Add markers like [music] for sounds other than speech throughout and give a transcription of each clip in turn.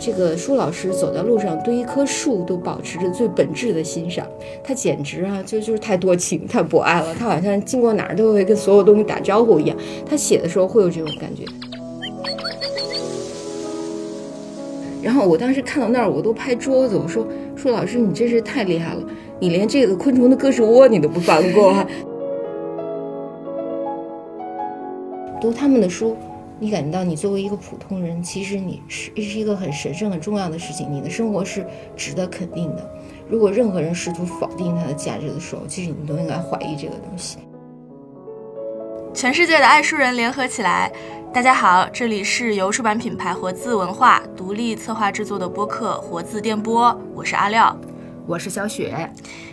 这个舒老师走在路上，对一棵树都保持着最本质的欣赏，他简直啊，就就是太多情、太博爱了。他好像经过哪儿都会跟所有东西打招呼一样。他写的时候会有这种感觉。然后我当时看到那儿，我都拍桌子，我说：“舒老师，你真是太厉害了，你连这个昆虫的各式窝你都不放过。”读他们的书。你感觉到你作为一个普通人，其实你是是一个很神圣、很重要的事情。你的生活是值得肯定的。如果任何人试图否定它的价值的时候，其实你都应该怀疑这个东西。全世界的爱书人联合起来，大家好，这里是由出版品牌活字文化独立策划制作的播客《活字电波》，我是阿廖，我是小雪。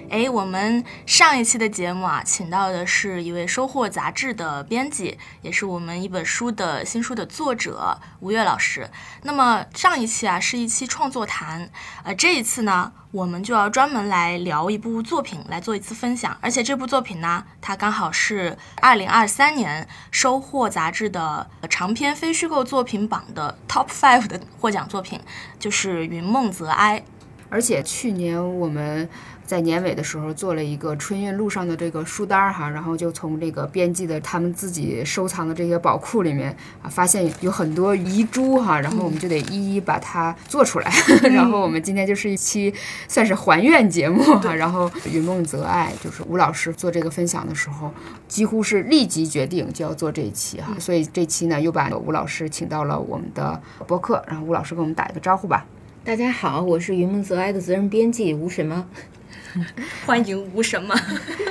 哎，我们上一期的节目啊，请到的是一位《收获》杂志的编辑，也是我们一本书的新书的作者吴越老师。那么上一期啊是一期创作谈，呃，这一次呢，我们就要专门来聊一部作品，来做一次分享。而且这部作品呢，它刚好是二零二三年《收获》杂志的长篇非虚构作品榜的 Top Five 的获奖作品，就是《云梦泽哀》。而且去年我们。在年尾的时候做了一个春运路上的这个书单儿哈，然后就从这个编辑的他们自己收藏的这些宝库里面啊，发现有很多遗珠哈，然后我们就得一一把它做出来。[laughs] 然后我们今天就是一期算是还愿节目哈。然后云梦泽爱就是吴老师做这个分享的时候，几乎是立即决定就要做这一期哈，所以这期呢又把吴老师请到了我们的博客，然后吴老师跟我们打一个招呼吧。大家好，我是云梦泽爱的责任编辑吴什么。[laughs] 欢迎无什么？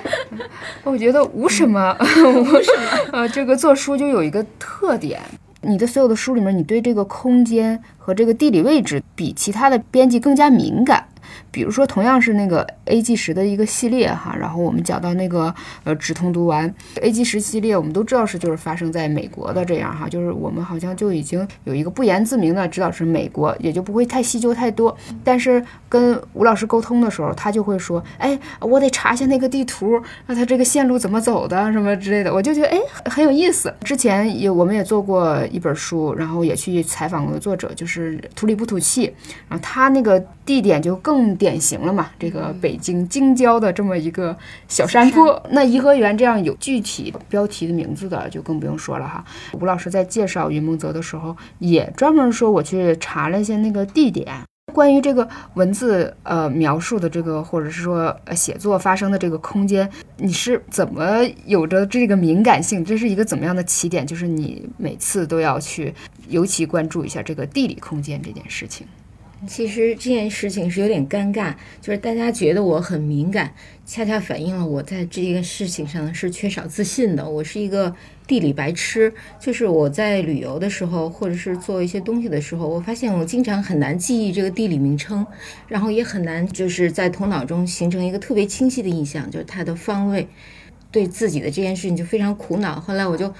[laughs] 我觉得无什么，[laughs] 无什么。呃，这个做书就有一个特点，你的所有的书里面，你对这个空间和这个地理位置比其他的编辑更加敏感。比如说，同样是那个 A G 十的一个系列哈，然后我们讲到那个呃止痛读完 A G 十系列，我们都知道是就是发生在美国的这样哈，就是我们好像就已经有一个不言自明的知道是美国，也就不会太细究太多。但是跟吴老师沟通的时候，他就会说，哎，我得查一下那个地图，那他这个线路怎么走的什么之类的，我就觉得哎很有意思。之前也我们也做过一本书，然后也去采访过作者，就是土里不土气，然后他那个地点就更。典型了嘛？这个北京京郊的这么一个小山坡，那颐和园这样有具体标题的名字的就更不用说了哈。吴老师在介绍云梦泽的时候，也专门说我去查了一些那个地点，关于这个文字呃描述的这个，或者是说写作发生的这个空间，你是怎么有着这个敏感性？这是一个怎么样的起点？就是你每次都要去尤其关注一下这个地理空间这件事情。其实这件事情是有点尴尬，就是大家觉得我很敏感，恰恰反映了我在这件事情上是缺少自信的。我是一个地理白痴，就是我在旅游的时候，或者是做一些东西的时候，我发现我经常很难记忆这个地理名称，然后也很难就是在头脑中形成一个特别清晰的印象，就是它的方位。对自己的这件事情就非常苦恼。后来我就。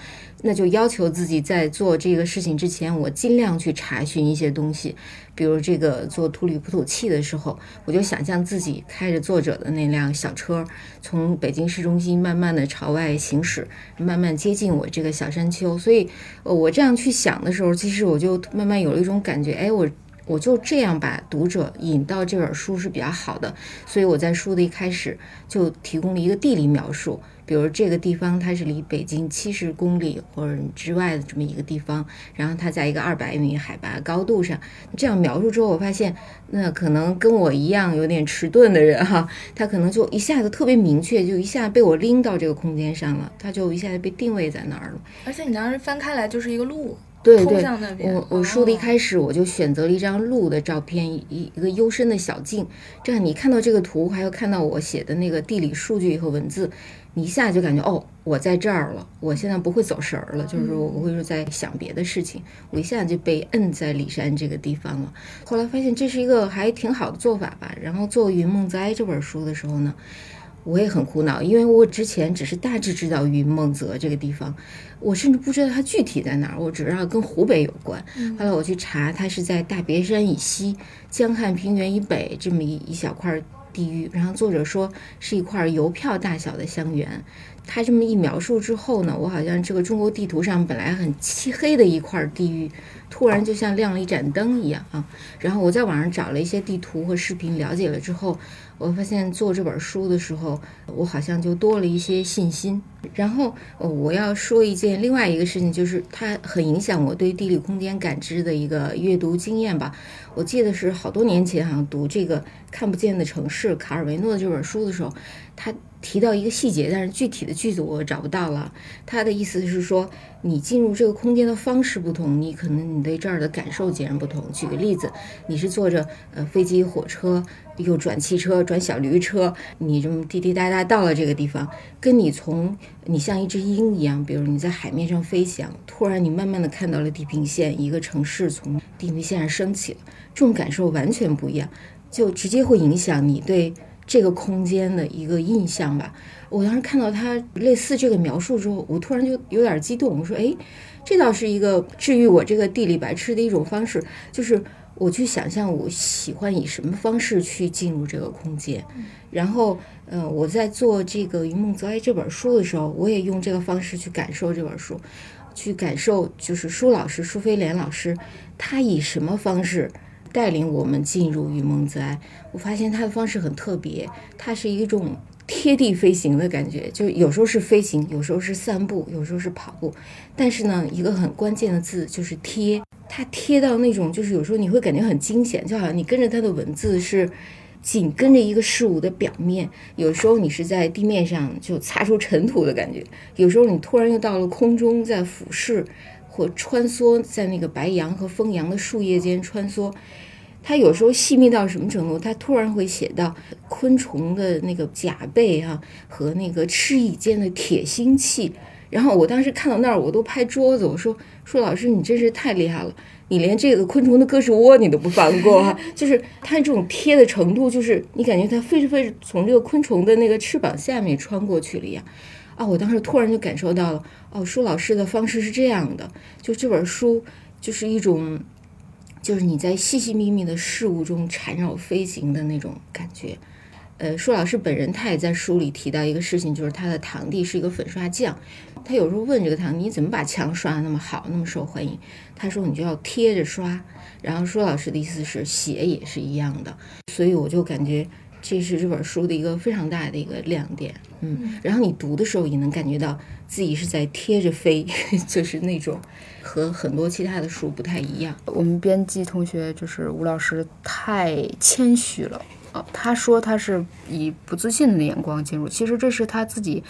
那就要求自己在做这个事情之前，我尽量去查询一些东西，比如这个做土里不土气的时候，我就想象自己开着作者的那辆小车，从北京市中心慢慢的朝外行驶，慢慢接近我这个小山丘。所以，我这样去想的时候，其实我就慢慢有了一种感觉，哎，我我就这样把读者引到这本书是比较好的。所以我在书的一开始就提供了一个地理描述。比如这个地方，它是离北京七十公里或者之外的这么一个地方，然后它在一个二百米海拔高度上。这样描述之后，我发现，那可能跟我一样有点迟钝的人哈，他可能就一下子特别明确，就一下被我拎到这个空间上了，他就一下子被定位在那儿了。而且你当时翻开来就是一个路，对对，我我书的一开始我就选择了一张鹿的照片，一一个幽深的小径，这样你看到这个图，还有看到我写的那个地理数据和文字。你一下就感觉哦，我在这儿了，我现在不会走神儿了，就是说我会说在想别的事情，我一下就被摁在骊山这个地方了。后来发现这是一个还挺好的做法吧。然后做《云梦斋》这本书的时候呢，我也很苦恼，因为我之前只是大致知道云梦泽这个地方，我甚至不知道它具体在哪儿，我只知道跟湖北有关。后来我去查，它是在大别山以西、江汉平原以北这么一一小块。地域，然后作者说是一块邮票大小的香园，他这么一描述之后呢，我好像这个中国地图上本来很漆黑的一块地域，突然就像亮了一盏灯一样啊。然后我在网上找了一些地图和视频，了解了之后。我发现做这本书的时候，我好像就多了一些信心。然后，我要说一件另外一个事情，就是它很影响我对地理空间感知的一个阅读经验吧。我记得是好多年前，好像读这个《看不见的城市》卡尔维诺的这本书的时候，它提到一个细节，但是具体的句子我找不到了。他的意思是说，你进入这个空间的方式不同，你可能你对这儿的感受截然不同。举个例子，你是坐着呃飞机、火车。又转汽车，转小驴车，你这么滴滴答答到了这个地方，跟你从你像一只鹰一样，比如你在海面上飞翔，突然你慢慢的看到了地平线，一个城市从地平线上升起了，这种感受完全不一样，就直接会影响你对这个空间的一个印象吧。我当时看到他类似这个描述之后，我突然就有点激动，我说，哎，这倒是一个治愈我这个地理白痴的一种方式，就是。我去想象我喜欢以什么方式去进入这个空间，然后，呃，我在做这个《云梦泽爱》这本书的时候，我也用这个方式去感受这本书，去感受就是舒老师舒飞莲老师他以什么方式带领我们进入云梦泽。我发现他的方式很特别，它是一种贴地飞行的感觉，就有时候是飞行，有时候是散步，有时候是跑步，但是呢，一个很关键的字就是贴。它贴到那种，就是有时候你会感觉很惊险，就好像你跟着它的文字是紧跟着一个事物的表面。有时候你是在地面上就擦出尘土的感觉，有时候你突然又到了空中，在俯视或穿梭在那个白杨和枫杨的树叶间穿梭。它有时候细密到什么程度？它突然会写到昆虫的那个甲背啊和那个翅翼间的铁心器。然后我当时看到那儿，我都拍桌子，我说：“说老师，你真是太厉害了，你连这个昆虫的胳肢窝你都不放过哈。[laughs] ”就是它这种贴的程度，就是你感觉它飞着飞着从这个昆虫的那个翅膀下面穿过去了一样。啊，我当时突然就感受到了，哦，舒老师的方式是这样的，就这本书就是一种，就是你在细细密密的事物中缠绕飞行的那种感觉。呃，舒老师本人他也在书里提到一个事情，就是他的堂弟是一个粉刷匠。他有时候问这个堂弟：“你怎么把墙刷的那么好，那么受欢迎？”他说：“你就要贴着刷。”然后舒老师的意思是写也是一样的。所以我就感觉这是这本书的一个非常大的一个亮点。嗯，然后你读的时候也能感觉到自己是在贴着飞，[laughs] 就是那种和很多其他的书不太一样。我们编辑同学就是吴老师太谦虚了。他说他是以不自信的眼光进入，其实这是他自己，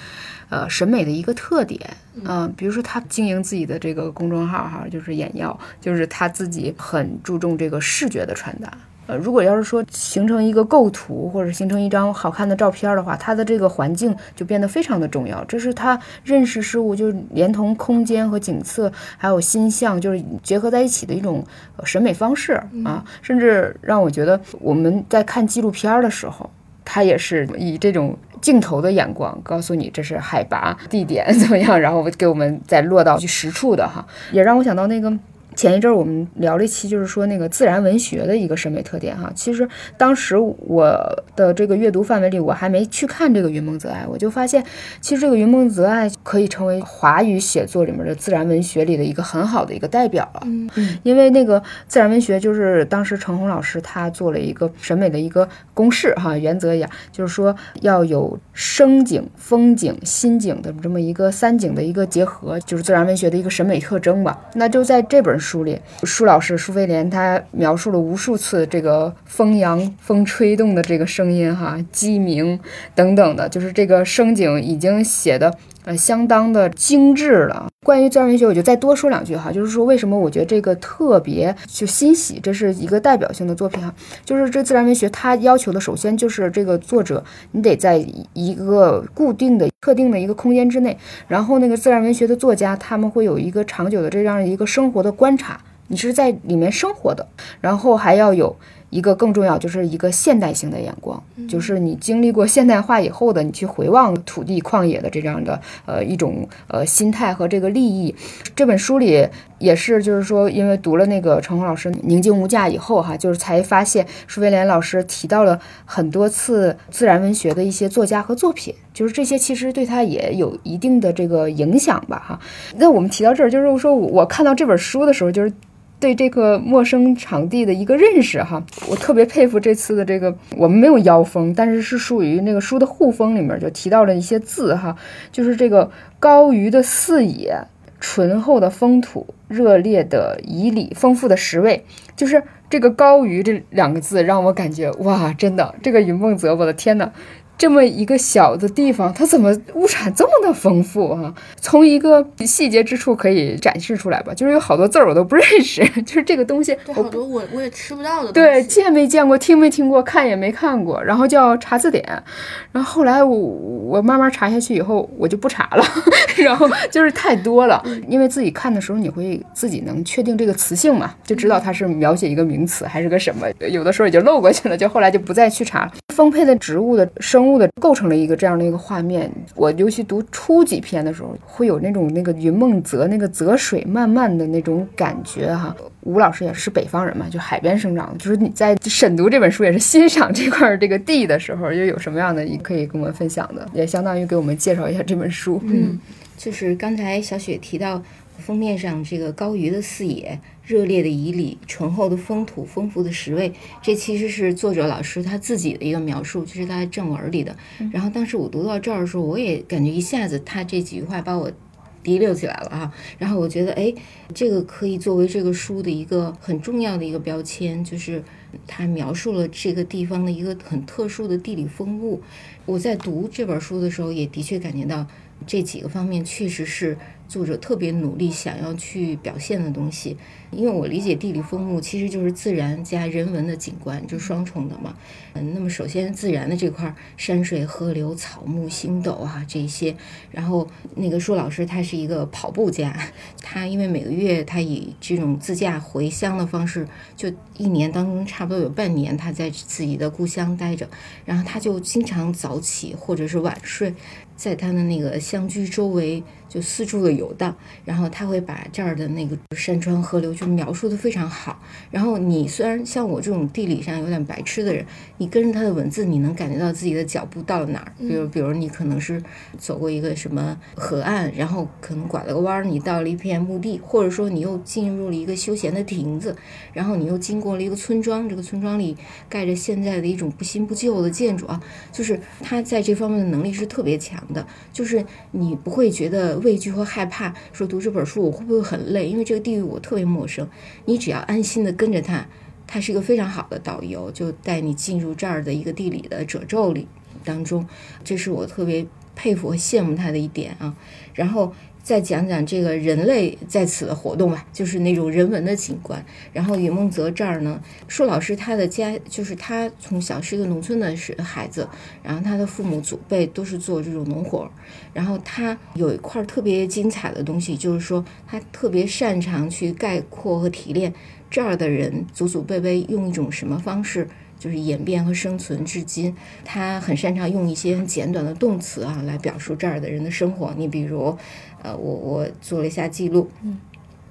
呃，审美的一个特点。嗯，比如说他经营自己的这个公众号哈，就是眼药，就是他自己很注重这个视觉的传达。呃，如果要是说形成一个构图，或者形成一张好看的照片的话，它的这个环境就变得非常的重要。这是他认识事物，就是连同空间和景色，还有心象，就是结合在一起的一种审美方式啊。甚至让我觉得我们在看纪录片的时候，他也是以这种镜头的眼光告诉你这是海拔、地点怎么样，然后给我们再落到实处的哈，也让我想到那个。前一阵儿我们聊了一期，就是说那个自然文学的一个审美特点哈。其实当时我的这个阅读范围里，我还没去看这个《云梦泽爱》，我就发现，其实这个《云梦泽爱》可以成为华语写作里面的自然文学里的一个很好的一个代表了。嗯嗯，因为那个自然文学就是当时陈红老师他做了一个审美的一个公式哈，原则一样，就是说要有生景、风景、心景的这么一个三景的一个结合，就是自然文学的一个审美特征吧。那就在这本书。书里，舒老师舒飞莲他描述了无数次这个风扬风吹动的这个声音，哈，鸡鸣等等的，就是这个声景已经写的呃相当的精致了。关于自然文学，我就再多说两句哈，就是说为什么我觉得这个特别就欣喜，这是一个代表性的作品哈，就是这自然文学它要求的首先就是这个作者你得在一个固定的特定的一个空间之内，然后那个自然文学的作家他们会有一个长久的这样一个生活的观察，你是在里面生活的，然后还要有一个更重要，就是一个现代性的眼光，就是你经历过现代化以后的，你去回望土地旷野的这样的呃一种呃心态和这个利益。这本书里也是，就是说，因为读了那个陈红老师《宁静无价》以后哈，就是才发现舒威廉老师提到了很多次自然文学的一些作家和作品，就是这些其实对他也有一定的这个影响吧哈。那我们提到这儿，就是说我看到这本书的时候，就是。对这个陌生场地的一个认识哈，我特别佩服这次的这个，我们没有妖风，但是是属于那个书的护封里面就提到了一些字哈，就是这个高于的四野，醇厚的风土，热烈的仪礼，丰富的食味，就是这个高于这两个字让我感觉哇，真的这个云梦泽，我的天呐！这么一个小的地方，它怎么物产这么的丰富啊？从一个细节之处可以展示出来吧，就是有好多字儿我都不认识，[laughs] 就是这个东西，好多我我也吃不到的。对，见没见过，听没听过，看也没看过，然后叫查字典，然后后来我我慢慢查下去以后，我就不查了，[laughs] 然后就是太多了，因为自己看的时候你会自己能确定这个词性嘛，就知道它是描写一个名词还是个什么，有的时候也就漏过去了，就后来就不再去查了。丰沛的植物的生。物的构成了一个这样的一个画面。我尤其读初几篇的时候，会有那种那个云梦泽那个泽水漫漫的那种感觉哈。吴老师也是北方人嘛，就海边生长，就是你在审读这本书也是欣赏这块这个地的时候，又有什么样的可以跟我们分享的？也相当于给我们介绍一下这本书。嗯，就是刚才小雪提到封面上这个高于的四野。热烈的仪礼，醇厚的风土，丰富的食味，这其实是作者老师他自己的一个描述，就是他正文里的。然后当时我读到这儿的时候，我也感觉一下子他这几句话把我提溜起来了啊。然后我觉得，哎，这个可以作为这个书的一个很重要的一个标签，就是他描述了这个地方的一个很特殊的地理风物。我在读这本书的时候，也的确感觉到这几个方面确实是。作者特别努力想要去表现的东西，因为我理解地理风物其实就是自然加人文的景观，就双重的嘛。嗯，那么首先自然的这块山水、河流、草木、星斗啊这些，然后那个舒老师他是一个跑步家，他因为每个月他以这种自驾回乡的方式，就一年当中差不多有半年他在自己的故乡待着，然后他就经常早起或者是晚睡。在他的那个乡居周围就四处的游荡，然后他会把这儿的那个山川河流就描述的非常好。然后你虽然像我这种地理上有点白痴的人，你跟着他的文字，你能感觉到自己的脚步到了哪儿。比如，比如你可能是走过一个什么河岸，然后可能拐了个弯儿，你到了一片墓地，或者说你又进入了一个休闲的亭子，然后你又经过了一个村庄，这个村庄里盖着现在的一种不新不旧的建筑啊，就是他在这方面的能力是特别强。的，就是你不会觉得畏惧和害怕，说读这本书我会不会很累？因为这个地域我特别陌生。你只要安心的跟着他，他是一个非常好的导游，就带你进入这儿的一个地理的褶皱里当中。这是我特别佩服和羡慕他的一点啊。然后。再讲讲这个人类在此的活动吧，就是那种人文的景观。然后云梦泽这儿呢，舒老师他的家就是他从小是一个农村的是孩子，然后他的父母祖辈都是做这种农活儿。然后他有一块特别精彩的东西，就是说他特别擅长去概括和提炼这儿的人祖祖辈辈用一种什么方式。就是演变和生存至今，他很擅长用一些很简短的动词啊来表述这儿的人的生活。你比如，呃，我我做了一下记录，嗯，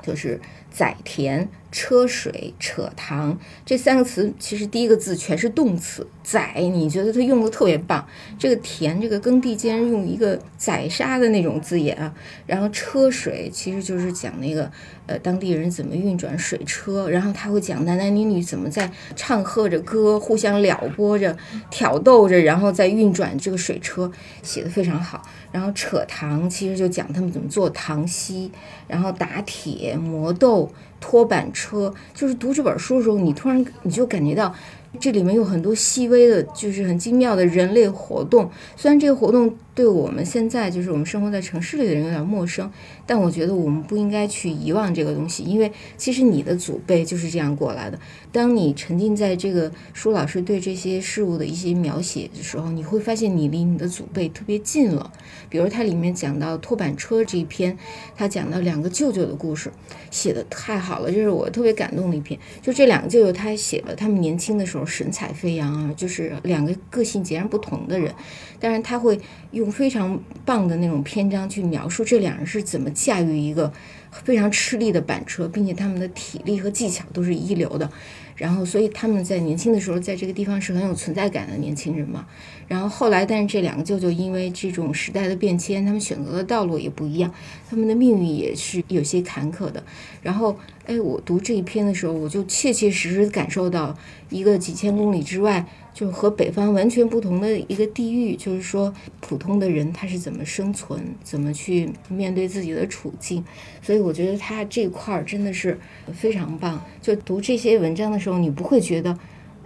就是载田。车水扯塘这三个词，其实第一个字全是动词。载，你觉得他用的特别棒。这个田，这个耕地竟然用一个宰杀的那种字眼啊。然后车水，其实就是讲那个呃当地人怎么运转水车。然后他会讲男男女女怎么在唱和着歌，互相撩拨着、挑逗着，然后再运转这个水车，写的非常好。然后扯糖，其实就讲他们怎么做糖稀，然后打铁、磨豆。拖板车，就是读这本书的时候，你突然你就感觉到这里面有很多细微的，就是很精妙的人类活动。虽然这个活动对我们现在就是我们生活在城市里的人有点陌生，但我觉得我们不应该去遗忘这个东西，因为其实你的祖辈就是这样过来的。当你沉浸在这个舒老师对这些事物的一些描写的时候，你会发现你离你的祖辈特别近了。比如它里面讲到拖板车这一篇，他讲到两个舅舅的故事，写的太好了，这是我特别感动的一篇。就这两个舅舅，他写了他们年轻的时候神采飞扬啊，就是两个个性截然不同的人，但是他会用非常棒的那种篇章去描述这两人是怎么驾驭一个非常吃力的板车，并且他们的体力和技巧都是一流的。然后，所以他们在年轻的时候，在这个地方是很有存在感的年轻人嘛。然后后来，但是这两个舅舅因为这种时代的变迁，他们选择的道路也不一样，他们的命运也是有些坎坷的。然后，哎，我读这一篇的时候，我就切切实实感受到一个几千公里之外。就和北方完全不同的一个地域，就是说普通的人他是怎么生存，怎么去面对自己的处境，所以我觉得他这块儿真的是非常棒。就读这些文章的时候，你不会觉得，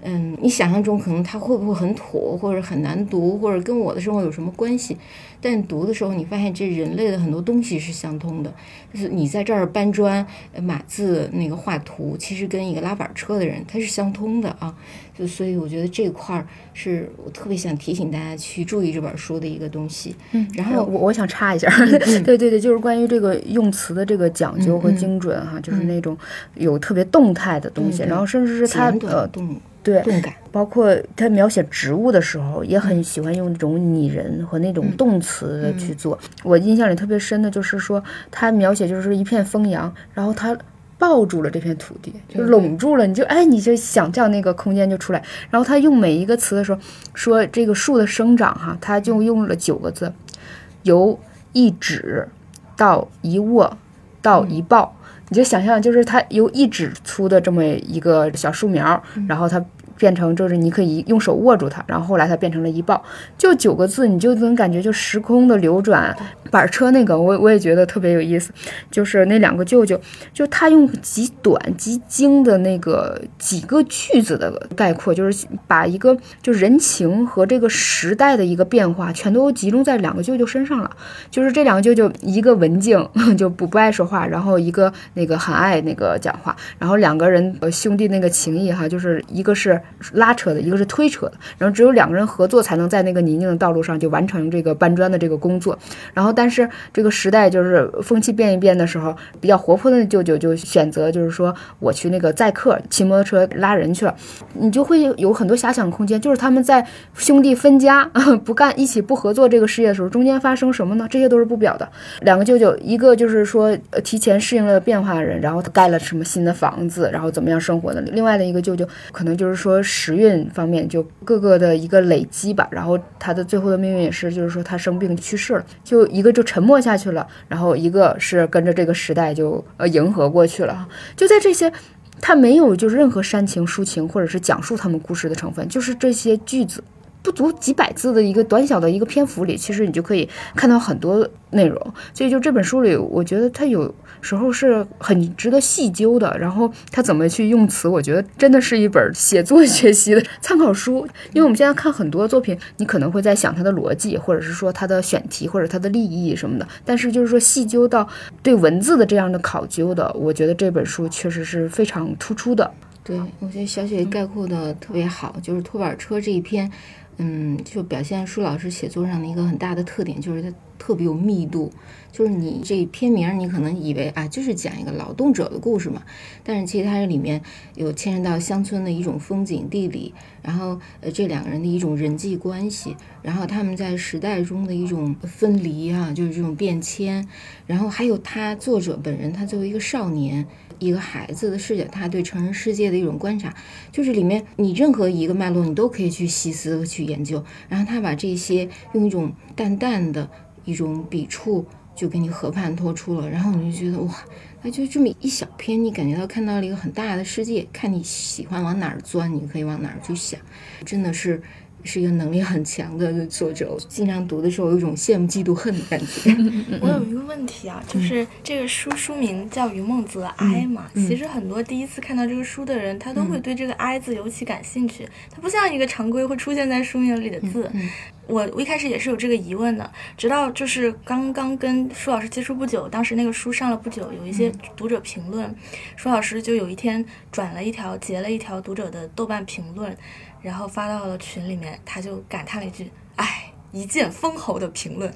嗯，你想象中可能他会不会很土，或者很难读，或者跟我的生活有什么关系？但读的时候，你发现这人类的很多东西是相通的，就是你在这儿搬砖、码字、那个画图，其实跟一个拉板车的人他是相通的啊。就所以我觉得这块儿是我特别想提醒大家去注意这本书的一个东西。嗯，然后我我想插一下，[laughs] 对对对，就是关于这个用词的这个讲究和精准哈，就是那种有特别动态的东西，然后甚至是它呃动对动感，包括他描写植物的时候，也很喜欢用那种拟人和那种动词去做。我印象里特别深的就是说，他描写就是一片风扬，然后他抱住了这片土地，就拢住了，你就哎，你就想象那个空间就出来。然后他用每一个词的时候，说这个树的生长哈，他就用了九个字，由一指到一握到一抱。你就想象，就是它由一指粗的这么一个小树苗，然后它变成就是你可以用手握住它，然后后来它变成了一抱，就九个字，你就能感觉就时空的流转。板车那个，我我也觉得特别有意思，就是那两个舅舅，就他用极短极精的那个几个句子的概括，就是把一个就人情和这个时代的一个变化，全都集中在两个舅舅身上了。就是这两个舅舅，一个文静 [laughs] 就不不爱说话，然后一个那个很爱那个讲话，然后两个人呃兄弟那个情谊哈，就是一个是拉扯的，一个是推扯的，然后只有两个人合作才能在那个泥泞的道路上就完成这个搬砖的这个工作，然后。但是这个时代就是风气变一变的时候，比较活泼的舅舅就选择就是说我去那个载客，骑摩托车拉人去了，你就会有很多遐想空间。就是他们在兄弟分家 [laughs] 不干一起不合作这个事业的时候，中间发生什么呢？这些都是不表的。两个舅舅，一个就是说提前适应了变化的人，然后盖了什么新的房子，然后怎么样生活的；另外的一个舅舅，可能就是说时运方面就各个的一个累积吧。然后他的最后的命运也是，就是说他生病去世了，就一个。就沉默下去了，然后一个是跟着这个时代就呃迎合过去了，就在这些，他没有就是任何煽情抒情或者是讲述他们故事的成分，就是这些句子。不足几百字的一个短小的一个篇幅里，其实你就可以看到很多内容。所以就这本书里，我觉得它有时候是很值得细究的。然后他怎么去用词，我觉得真的是一本写作学习的参考书。因为我们现在看很多作品，你可能会在想他的逻辑，或者是说他的选题，或者他的立意什么的。但是就是说细究到对文字的这样的考究的，我觉得这本书确实是非常突出的。对，我觉得小雪概括的特别好，就是拖板车这一篇。嗯，就表现舒老师写作上的一个很大的特点，就是它特别有密度。就是你这篇名，你可能以为啊，就是讲一个劳动者的故事嘛，但是其实它这里面有牵涉到乡村的一种风景、地理，然后呃这两个人的一种人际关系，然后他们在时代中的一种分离啊，就是这种变迁，然后还有他作者本人，他作为一个少年。一个孩子的视角，他对成人世界的一种观察，就是里面你任何一个脉络，你都可以去细思去研究。然后他把这些用一种淡淡的一种笔触，就给你和盘托出了。然后你就觉得哇，那就这么一小篇，你感觉到看到了一个很大的世界。看你喜欢往哪儿钻，你可以往哪儿去想，真的是。是一个能力很强的作者，经常读的时候有一种羡慕嫉妒恨的感觉。[laughs] 我有一个问题啊，就是这个书书名叫《于梦泽哀》嘛，其实很多第一次看到这个书的人，他都会对这个“哀”字尤其感兴趣。它不像一个常规会出现在书名里的字。我我一开始也是有这个疑问的，直到就是刚刚跟舒老师接触不久，当时那个书上了不久，有一些读者评论，舒老师就有一天转了一条截了一条读者的豆瓣评论，然后发到了群里面，他就感叹了一句：“哎，一剑封喉的评论。”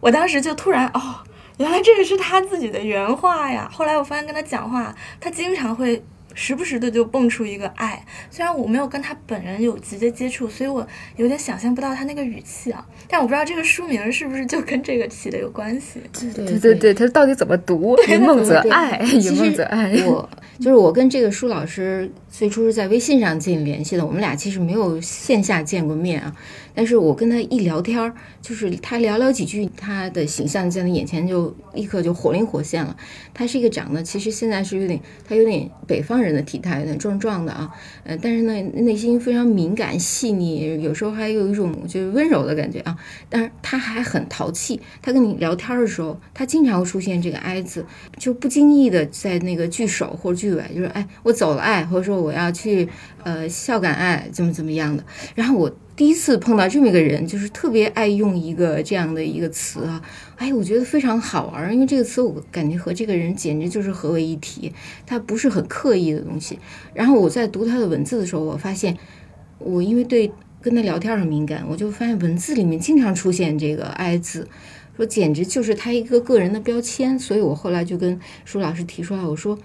我当时就突然哦，原来这个是他自己的原话呀。后来我发现跟他讲话，他经常会。时不时的就蹦出一个爱，虽然我没有跟他本人有直接接触，所以我有点想象不到他那个语气啊。但我不知道这个书名是不是就跟这个起的有关系。对对对，他到底怎么读？[laughs] 云梦则爱，[laughs] 云梦则爱。我就是我跟这个舒老师最初是在微信上进行联系的，我们俩其实没有线下见过面啊。但是我跟他一聊天儿，就是他聊聊几句，他的形象在他眼前就立刻就活灵活现了。他是一个长得其实现在是有点，他有点北方人的体态，有点壮壮的啊，呃，但是呢内心非常敏感细腻，有时候还有一种就是温柔的感觉啊。但是他还很淘气，他跟你聊天的时候，他经常会出现这个“哀”字，就不经意的在那个句首或者句尾，就是哎我走了哎，或者说我要去呃孝感爱怎么怎么样的，然后我。第一次碰到这么一个人，就是特别爱用一个这样的一个词啊，哎，我觉得非常好玩，因为这个词我感觉和这个人简直就是合为一体，它不是很刻意的东西。然后我在读他的文字的时候，我发现我因为对跟他聊天很敏感，我就发现文字里面经常出现这个“爱”字，说简直就是他一个个人的标签。所以我后来就跟舒老师提出来，我说。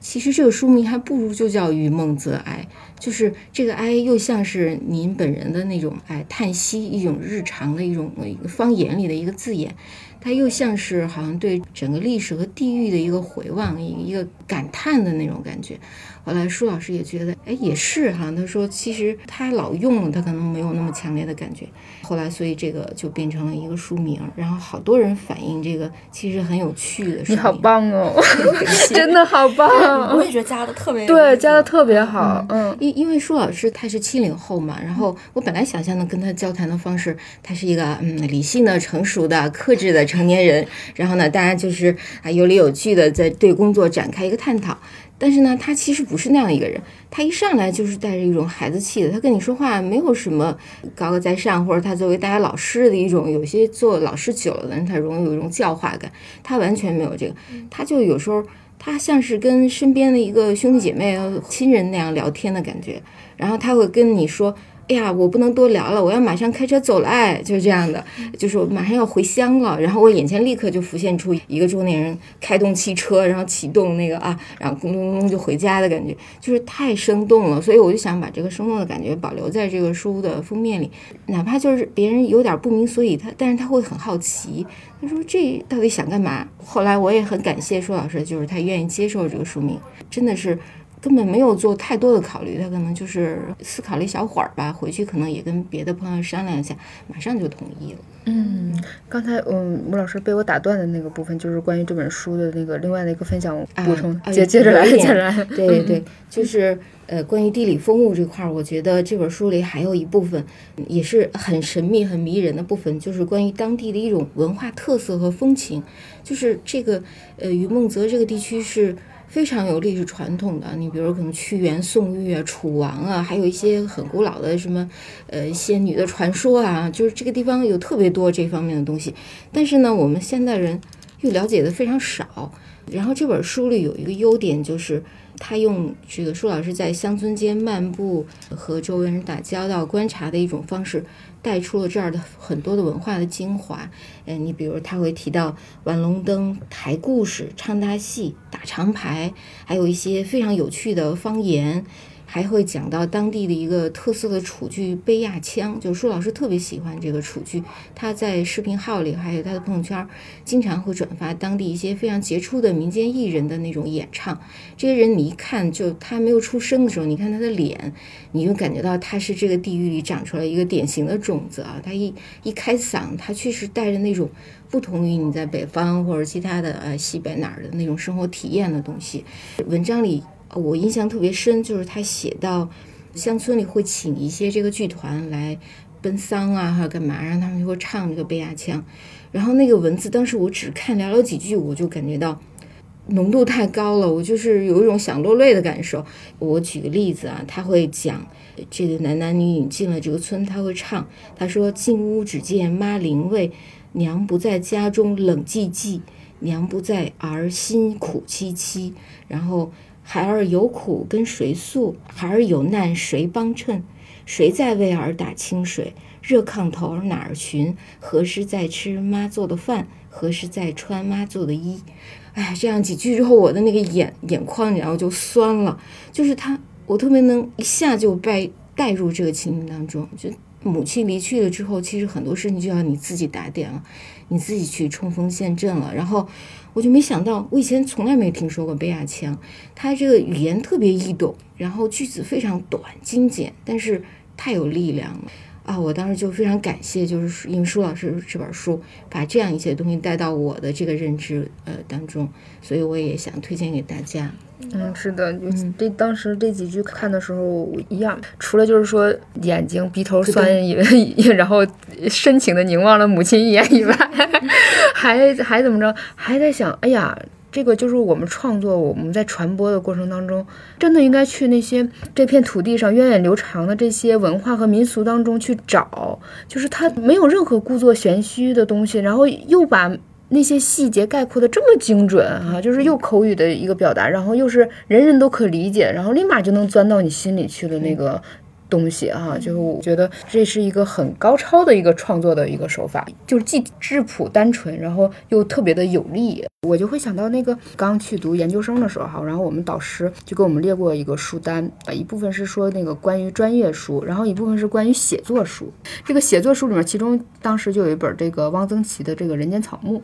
其实这个书名还不如就叫《与梦则哀》，就是这个哀又像是您本人的那种哎叹息，一种日常的一种方言里的一个字眼。它又像是好像对整个历史和地域的一个回望，一个感叹的那种感觉。后来舒老师也觉得，哎，也是哈。他说，其实他老用了，他可能没有那么强烈的感觉。后来，所以这个就变成了一个书名。然后好多人反映这个其实很有趣的。你好棒哦，[laughs] [laughs] 真的好棒！我也觉得加的特别对，加的特别好。嗯，因因为舒老师他是七零后嘛，然后我本来想象的跟他交谈的方式，他是一个嗯理性的、成熟的、克制的。成年人，然后呢，大家就是啊有理有据的在对工作展开一个探讨。但是呢，他其实不是那样一个人，他一上来就是带着一种孩子气的，他跟你说话没有什么高高在上，或者他作为大家老师的一种，有些做老师久了的人，他容易有一种教化感，他完全没有这个，他就有时候他像是跟身边的一个兄弟姐妹、亲人那样聊天的感觉，然后他会跟你说。哎呀，我不能多聊了，我要马上开车走了，哎，就是这样的，就是我马上要回乡了。然后我眼前立刻就浮现出一个中年人开动汽车，然后启动那个啊，然后咚咚咚就回家的感觉，就是太生动了。所以我就想把这个生动的感觉保留在这个书的封面里，哪怕就是别人有点不明所以，他但是他会很好奇，他说这到底想干嘛？后来我也很感谢舒老师，就是他愿意接受这个书名，真的是。根本没有做太多的考虑，他可能就是思考了一小会儿吧，回去可能也跟别的朋友商量一下，马上就同意了。嗯，刚才嗯吴老师被我打断的那个部分，就是关于这本书的那个另外的一个分享补充，接接着来，接着来。对 [laughs] 对对，就是呃关于地理风物这块儿，我觉得这本书里还有一部分也是很神秘、很迷人的部分，就是关于当地的一种文化特色和风情，就是这个呃于孟泽这个地区是。非常有历史传统的，你比如可能屈原、宋玉啊、楚王啊，还有一些很古老的什么，呃，仙女的传说啊，就是这个地方有特别多这方面的东西。但是呢，我们现代人又了解的非常少。然后这本书里有一个优点，就是他用这个舒老师在乡村间漫步和周围人打交道、观察的一种方式。带出了这儿的很多的文化的精华，嗯，你比如他会提到玩龙灯、抬故事、唱大戏、打长牌，还有一些非常有趣的方言。还会讲到当地的一个特色的楚剧杯亚腔，就是舒老师特别喜欢这个楚剧，他在视频号里还有他的朋友圈，经常会转发当地一些非常杰出的民间艺人的那种演唱。这些人你一看就他没有出生的时候，你看他的脸，你就感觉到他是这个地域里长出来一个典型的种子啊。他一一开嗓，他确实带着那种不同于你在北方或者其他的呃西北哪儿的那种生活体验的东西。文章里。我印象特别深，就是他写到乡村里会请一些这个剧团来奔丧啊，还干嘛，让他们就会唱这个贝亚腔。然后那个文字，当时我只看寥寥几句，我就感觉到浓度太高了，我就是有一种想落泪的感受。我举个例子啊，他会讲这个男男女女进了这个村，他会唱，他说：“进屋只见妈灵位，娘不在家中冷寂寂，娘不在儿心苦戚戚。然后孩儿有苦跟谁诉？孩儿有难谁帮衬？谁在为儿打清水？热炕头儿哪儿寻？何时在吃妈做的饭？何时在穿妈做的衣？”哎，这样几句之后，我的那个眼眼眶然后就酸了。就是他，我特别能一下就被带入这个情景当中。就母亲离去了之后，其实很多事情就要你自己打点了，你自己去冲锋陷阵了。然后我就没想到，我以前从来没听说过贝亚腔，他这个语言特别易懂，然后句子非常短精简，但是太有力量了。啊，我当时就非常感谢，就是因为舒老师这本书把这样一些东西带到我的这个认知呃当中，所以我也想推荐给大家。嗯，是的，这当时这几句看的时候一样，除了就是说眼睛鼻头酸 [laughs] 然后深情的凝望了母亲一眼以外，[laughs] 还还怎么着，还在想，哎呀。这个就是我们创作，我们在传播的过程当中，真的应该去那些这片土地上源远流长的这些文化和民俗当中去找，就是它没有任何故作玄虚的东西，然后又把那些细节概括的这么精准啊，就是又口语的一个表达，然后又是人人都可理解，然后立马就能钻到你心里去的那个。东西哈，就是我觉得这是一个很高超的一个创作的一个手法，就是既质朴单纯，然后又特别的有力。我就会想到那个刚去读研究生的时候哈，然后我们导师就给我们列过一个书单啊，一部分是说那个关于专业书，然后一部分是关于写作书。这个写作书里面，其中当时就有一本这个汪曾祺的这个《人间草木》。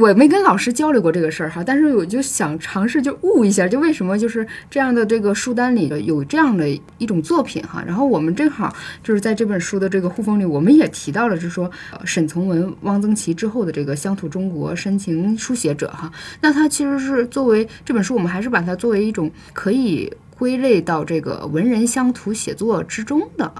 我没跟老师交流过这个事儿哈，但是我就想尝试就悟一下，就为什么就是这样的这个书单里有这样的一种作品哈。然后我们正好就是在这本书的这个互封里，我们也提到了，就是说沈从文、汪曾祺之后的这个乡土中国深情书写者哈。那他其实是作为这本书，我们还是把它作为一种可以归类到这个文人乡土写作之中的。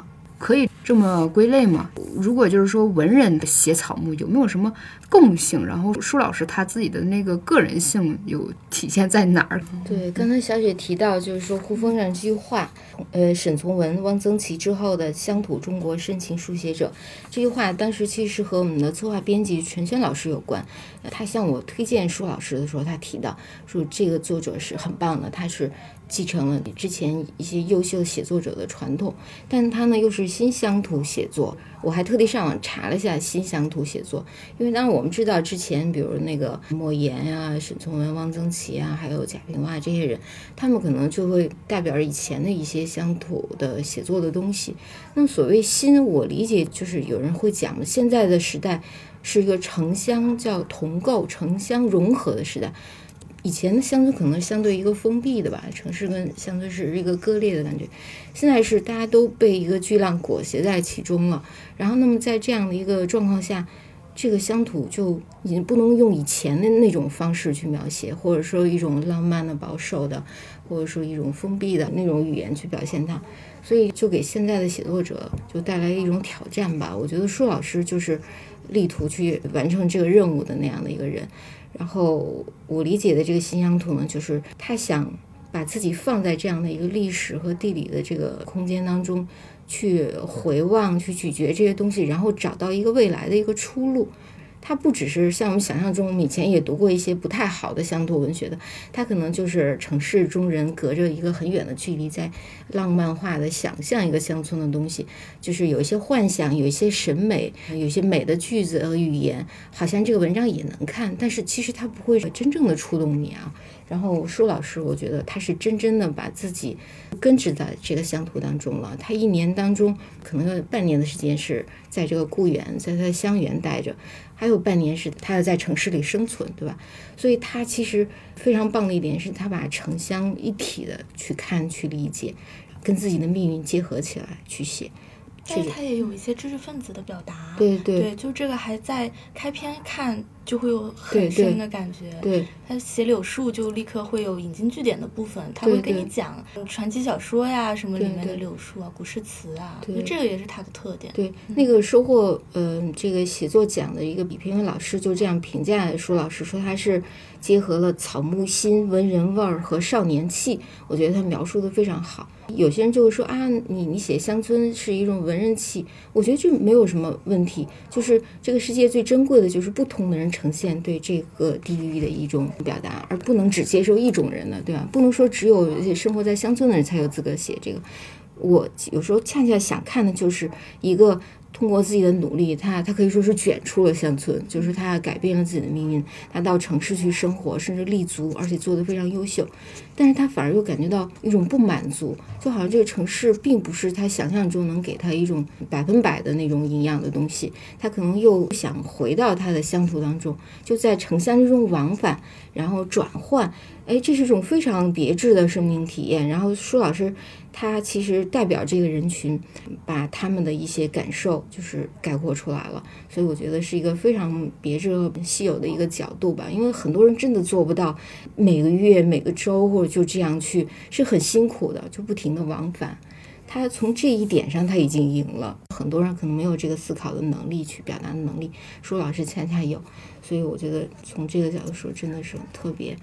可以这么归类吗？如果就是说文人写草木有没有什么共性？然后舒老师他自己的那个个人性有体现在哪儿？对，刚才小雪提到就是说胡风上这句话，呃，沈从文、汪曾祺之后的乡土中国深情书写者，这句话当时其实和我们的策划编辑陈轩老师有关。他向我推荐舒老师的时候，他提到说这个作者是很棒的，他是。继承了之前一些优秀写作者的传统，但他呢又是新乡土写作。我还特地上网查了一下新乡土写作，因为当然我们知道之前，比如那个莫言呀、沈从文、汪曾祺啊，还有贾平凹这些人，他们可能就会代表着以前的一些乡土的写作的东西。那么所谓新，我理解就是有人会讲，现在的时代是一个城乡叫同构、城乡融合的时代。以前的乡村可能相对一个封闭的吧，城市跟乡村是一个割裂的感觉。现在是大家都被一个巨浪裹挟在其中了。然后，那么在这样的一个状况下，这个乡土就已经不能用以前的那种方式去描写，或者说一种浪漫的、保守的，或者说一种封闭的那种语言去表现它。所以，就给现在的写作者就带来一种挑战吧。我觉得舒老师就是力图去完成这个任务的那样的一个人。然后我理解的这个新乡土呢，就是他想把自己放在这样的一个历史和地理的这个空间当中，去回望、去咀嚼这些东西，然后找到一个未来的一个出路。它不只是像我们想象中，以前也读过一些不太好的乡土文学的，它可能就是城市中人隔着一个很远的距离，在浪漫化的想象一个乡村的东西，就是有一些幻想，有一些审美，有一些美的句子和语言，好像这个文章也能看，但是其实它不会真正的触动你啊。然后舒老师，我觉得他是真真的把自己根植在这个乡土当中了。他一年当中可能有半年的时间是在这个故园，在他的乡园待着，还有半年是他要在城市里生存，对吧？所以他其实非常棒的一点是他把城乡一体的去看、去理解，跟自己的命运结合起来去写。但是他也有一些知识分子的表达，对对，对就这个还在开篇看。就会有很深的感觉。对，他写柳树就立刻会有引经据典的部分，他会跟你讲传奇小说呀什么里面的柳树啊、古诗词啊，对，这个也是他的特点。对，那个收获，嗯，这个写作奖的一个比评委老师就这样评价舒老师，说他是结合了草木心、文人味儿和少年气，我觉得他描述的非常好。有些人就会说啊，你你写乡村是一种文人气，我觉得这没有什么问题。就是这个世界最珍贵的就是不同的人呈现对这个地域的一种表达，而不能只接受一种人的，对吧？不能说只有生活在乡村的人才有资格写这个。我有时候恰恰想看的就是一个。通过自己的努力，他他可以说是卷出了乡村，就是他改变了自己的命运。他到城市去生活，甚至立足，而且做得非常优秀。但是他反而又感觉到一种不满足，就好像这个城市并不是他想象中能给他一种百分百的那种营养的东西。他可能又想回到他的乡土当中，就在城乡之中往返，然后转换。哎，这是一种非常别致的生命体验。然后舒老师。他其实代表这个人群，把他们的一些感受就是概括出来了，所以我觉得是一个非常别致稀有的一个角度吧。因为很多人真的做不到每个月、每个周或者就这样去，是很辛苦的，就不停的往返。他从这一点上他已经赢了，很多人可能没有这个思考的能力去表达的能力，舒老师恰恰有，所以我觉得从这个角度说，真的是特别。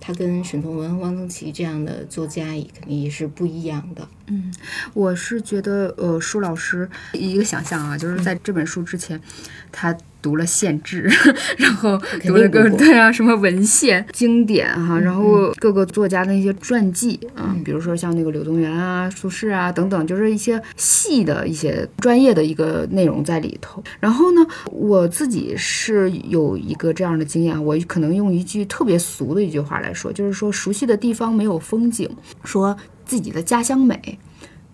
他跟沈从文、汪曾祺这样的作家也肯定也是不一样的。嗯，我是觉得，呃，舒老师一个想象啊，就是在这本书之前，他。读了县志，[laughs] 然后读了个对啊什么文献经典哈，然后各个作家的一些传记啊，比如说像那个柳宗元啊、苏轼啊等等，就是一些细的一些专业的一个内容在里头。然后呢，我自己是有一个这样的经验，我可能用一句特别俗的一句话来说，就是说熟悉的地方没有风景，说自己的家乡美。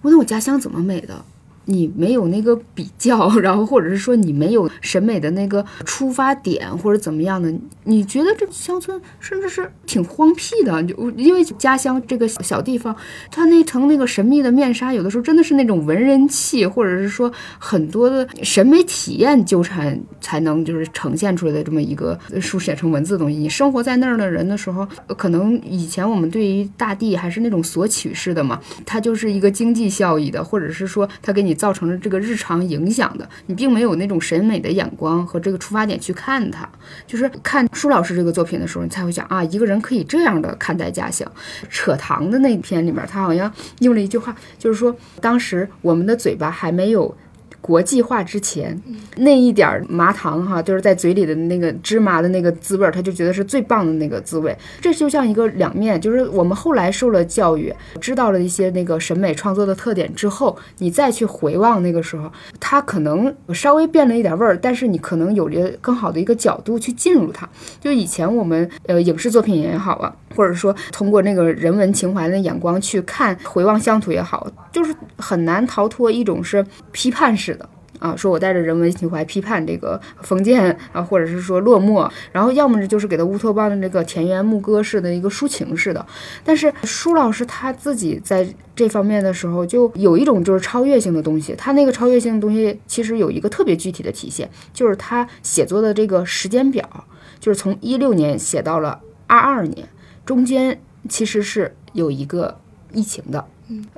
问我家乡怎么美的？你没有那个比较，[laughs] 然后或者是说你没有审美的那个出发点，或者怎么样的？你觉得这乡村甚至是挺荒僻的，就因为家乡这个小地方，它那层那个神秘的面纱，有的时候真的是那种文人气，或者是说很多的审美体验纠缠才能就是呈现出来的这么一个书写成文字的东西。你生活在那儿的人的时候，可能以前我们对于大地还是那种索取式的嘛，它就是一个经济效益的，或者是说它给你。造成了这个日常影响的，你并没有那种审美的眼光和这个出发点去看它。就是看舒老师这个作品的时候，你才会想啊，一个人可以这样的看待家乡。扯糖的那篇里面，他好像用了一句话，就是说当时我们的嘴巴还没有。国际化之前，那一点麻糖哈，就是在嘴里的那个芝麻的那个滋味儿，他就觉得是最棒的那个滋味。这就像一个两面，就是我们后来受了教育，知道了一些那个审美创作的特点之后，你再去回望那个时候，它可能稍微变了一点味儿，但是你可能有了更好的一个角度去进入它。就以前我们呃影视作品也好啊，或者说通过那个人文情怀的眼光去看回望乡土也好，就是很难逃脱一种是批判式的。啊，说我带着人文情怀批判这个封建啊，或者是说落寞，然后要么就是给他乌托邦的这个田园牧歌式的一个抒情式的。但是舒老师他自己在这方面的时候，就有一种就是超越性的东西。他那个超越性的东西，其实有一个特别具体的体现，就是他写作的这个时间表，就是从一六年写到了二二年，中间其实是有一个疫情的。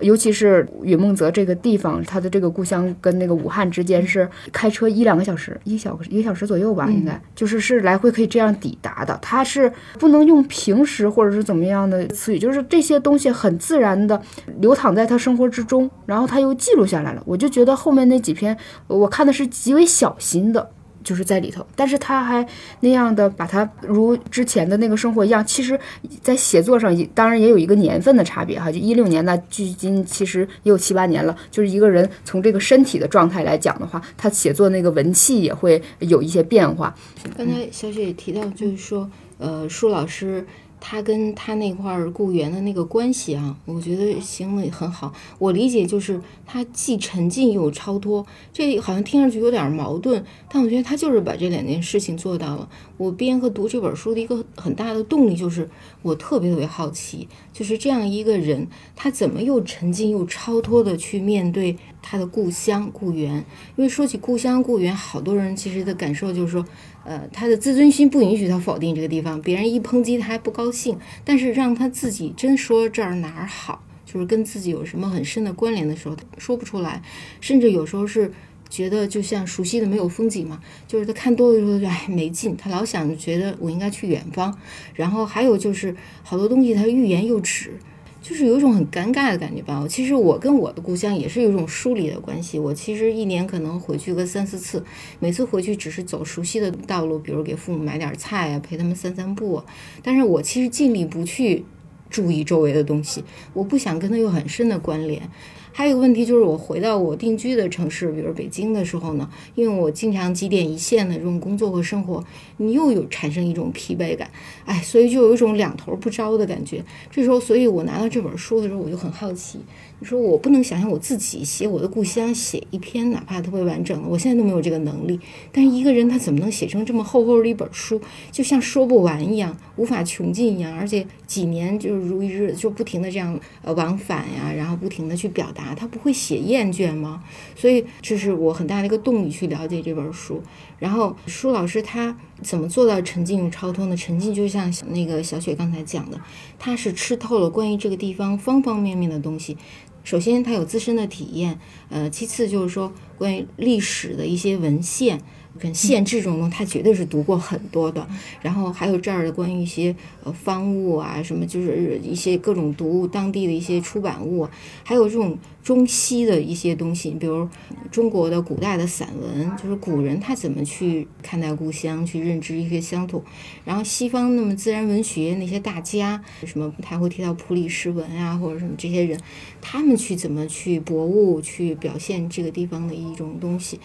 尤其是云梦泽这个地方，他的这个故乡跟那个武汉之间是开车一两个小时，一小一个小时左右吧，应该就是是来回可以这样抵达的。他是不能用平时或者是怎么样的词语，就是这些东西很自然的流淌在他生活之中，然后他又记录下来了。我就觉得后面那几篇，我看的是极为小心的。就是在里头，但是他还那样的把他如之前的那个生活一样，其实，在写作上也当然也有一个年份的差别哈，就一六年那距今其实也有七八年了。就是一个人从这个身体的状态来讲的话，他写作那个文气也会有一些变化。刚才小雪也提到，就是说，呃，舒老师。他跟他那块儿雇员的那个关系啊，我觉得形容的很好。我理解就是他既沉浸又超脱，这好像听上去有点矛盾，但我觉得他就是把这两件事情做到了。我编和读这本书的一个很大的动力就是，我特别特别好奇，就是这样一个人，他怎么又沉浸又超脱的去面对他的故乡故园？因为说起故乡故园，好多人其实的感受就是说。呃，他的自尊心不允许他否定这个地方，别人一抨击他还不高兴，但是让他自己真说这儿哪儿好，就是跟自己有什么很深的关联的时候，他说不出来，甚至有时候是觉得就像熟悉的没有风景嘛，就是他看多了之后就哎没劲，他老想觉得我应该去远方，然后还有就是好多东西他欲言又止。就是有一种很尴尬的感觉吧。其实我跟我的故乡也是有一种疏离的关系。我其实一年可能回去个三四次，每次回去只是走熟悉的道路，比如给父母买点菜啊，陪他们散散步。但是我其实尽力不去注意周围的东西，我不想跟他有很深的关联。还有一个问题就是，我回到我定居的城市，比如北京的时候呢，因为我经常几点一线的这种工作和生活，你又有产生一种疲惫感，哎，所以就有一种两头不着的感觉。这时候，所以我拿到这本书的时候，我就很好奇。你说我不能想象我自己写我的故乡，写一篇哪怕特别完整的，我现在都没有这个能力。但是一个人他怎么能写成这么厚厚的一本书，就像说不完一样，无法穷尽一样，而且几年就是如一日，就不停的这样呃往返呀，然后不停的去表达，他不会写厌倦吗？所以这是我很大的一个动力去了解这本书。然后舒老师他怎么做到沉浸与超脱呢？沉浸就像那个小雪刚才讲的，他是吃透了关于这个地方方方面面的东西。首先，他有自身的体验，呃，其次就是说关于历史的一些文献。跟县志这种东西，他绝对是读过很多的。然后还有这儿的关于一些呃方物啊，什么就是一些各种读物，当地的一些出版物，还有这种中西的一些东西，比如中国的古代的散文，就是古人他怎么去看待故乡，去认知一些乡土。然后西方那么自然文学那些大家，什么他会提到普里诗文啊，或者什么这些人，他们去怎么去博物，去表现这个地方的一种东西。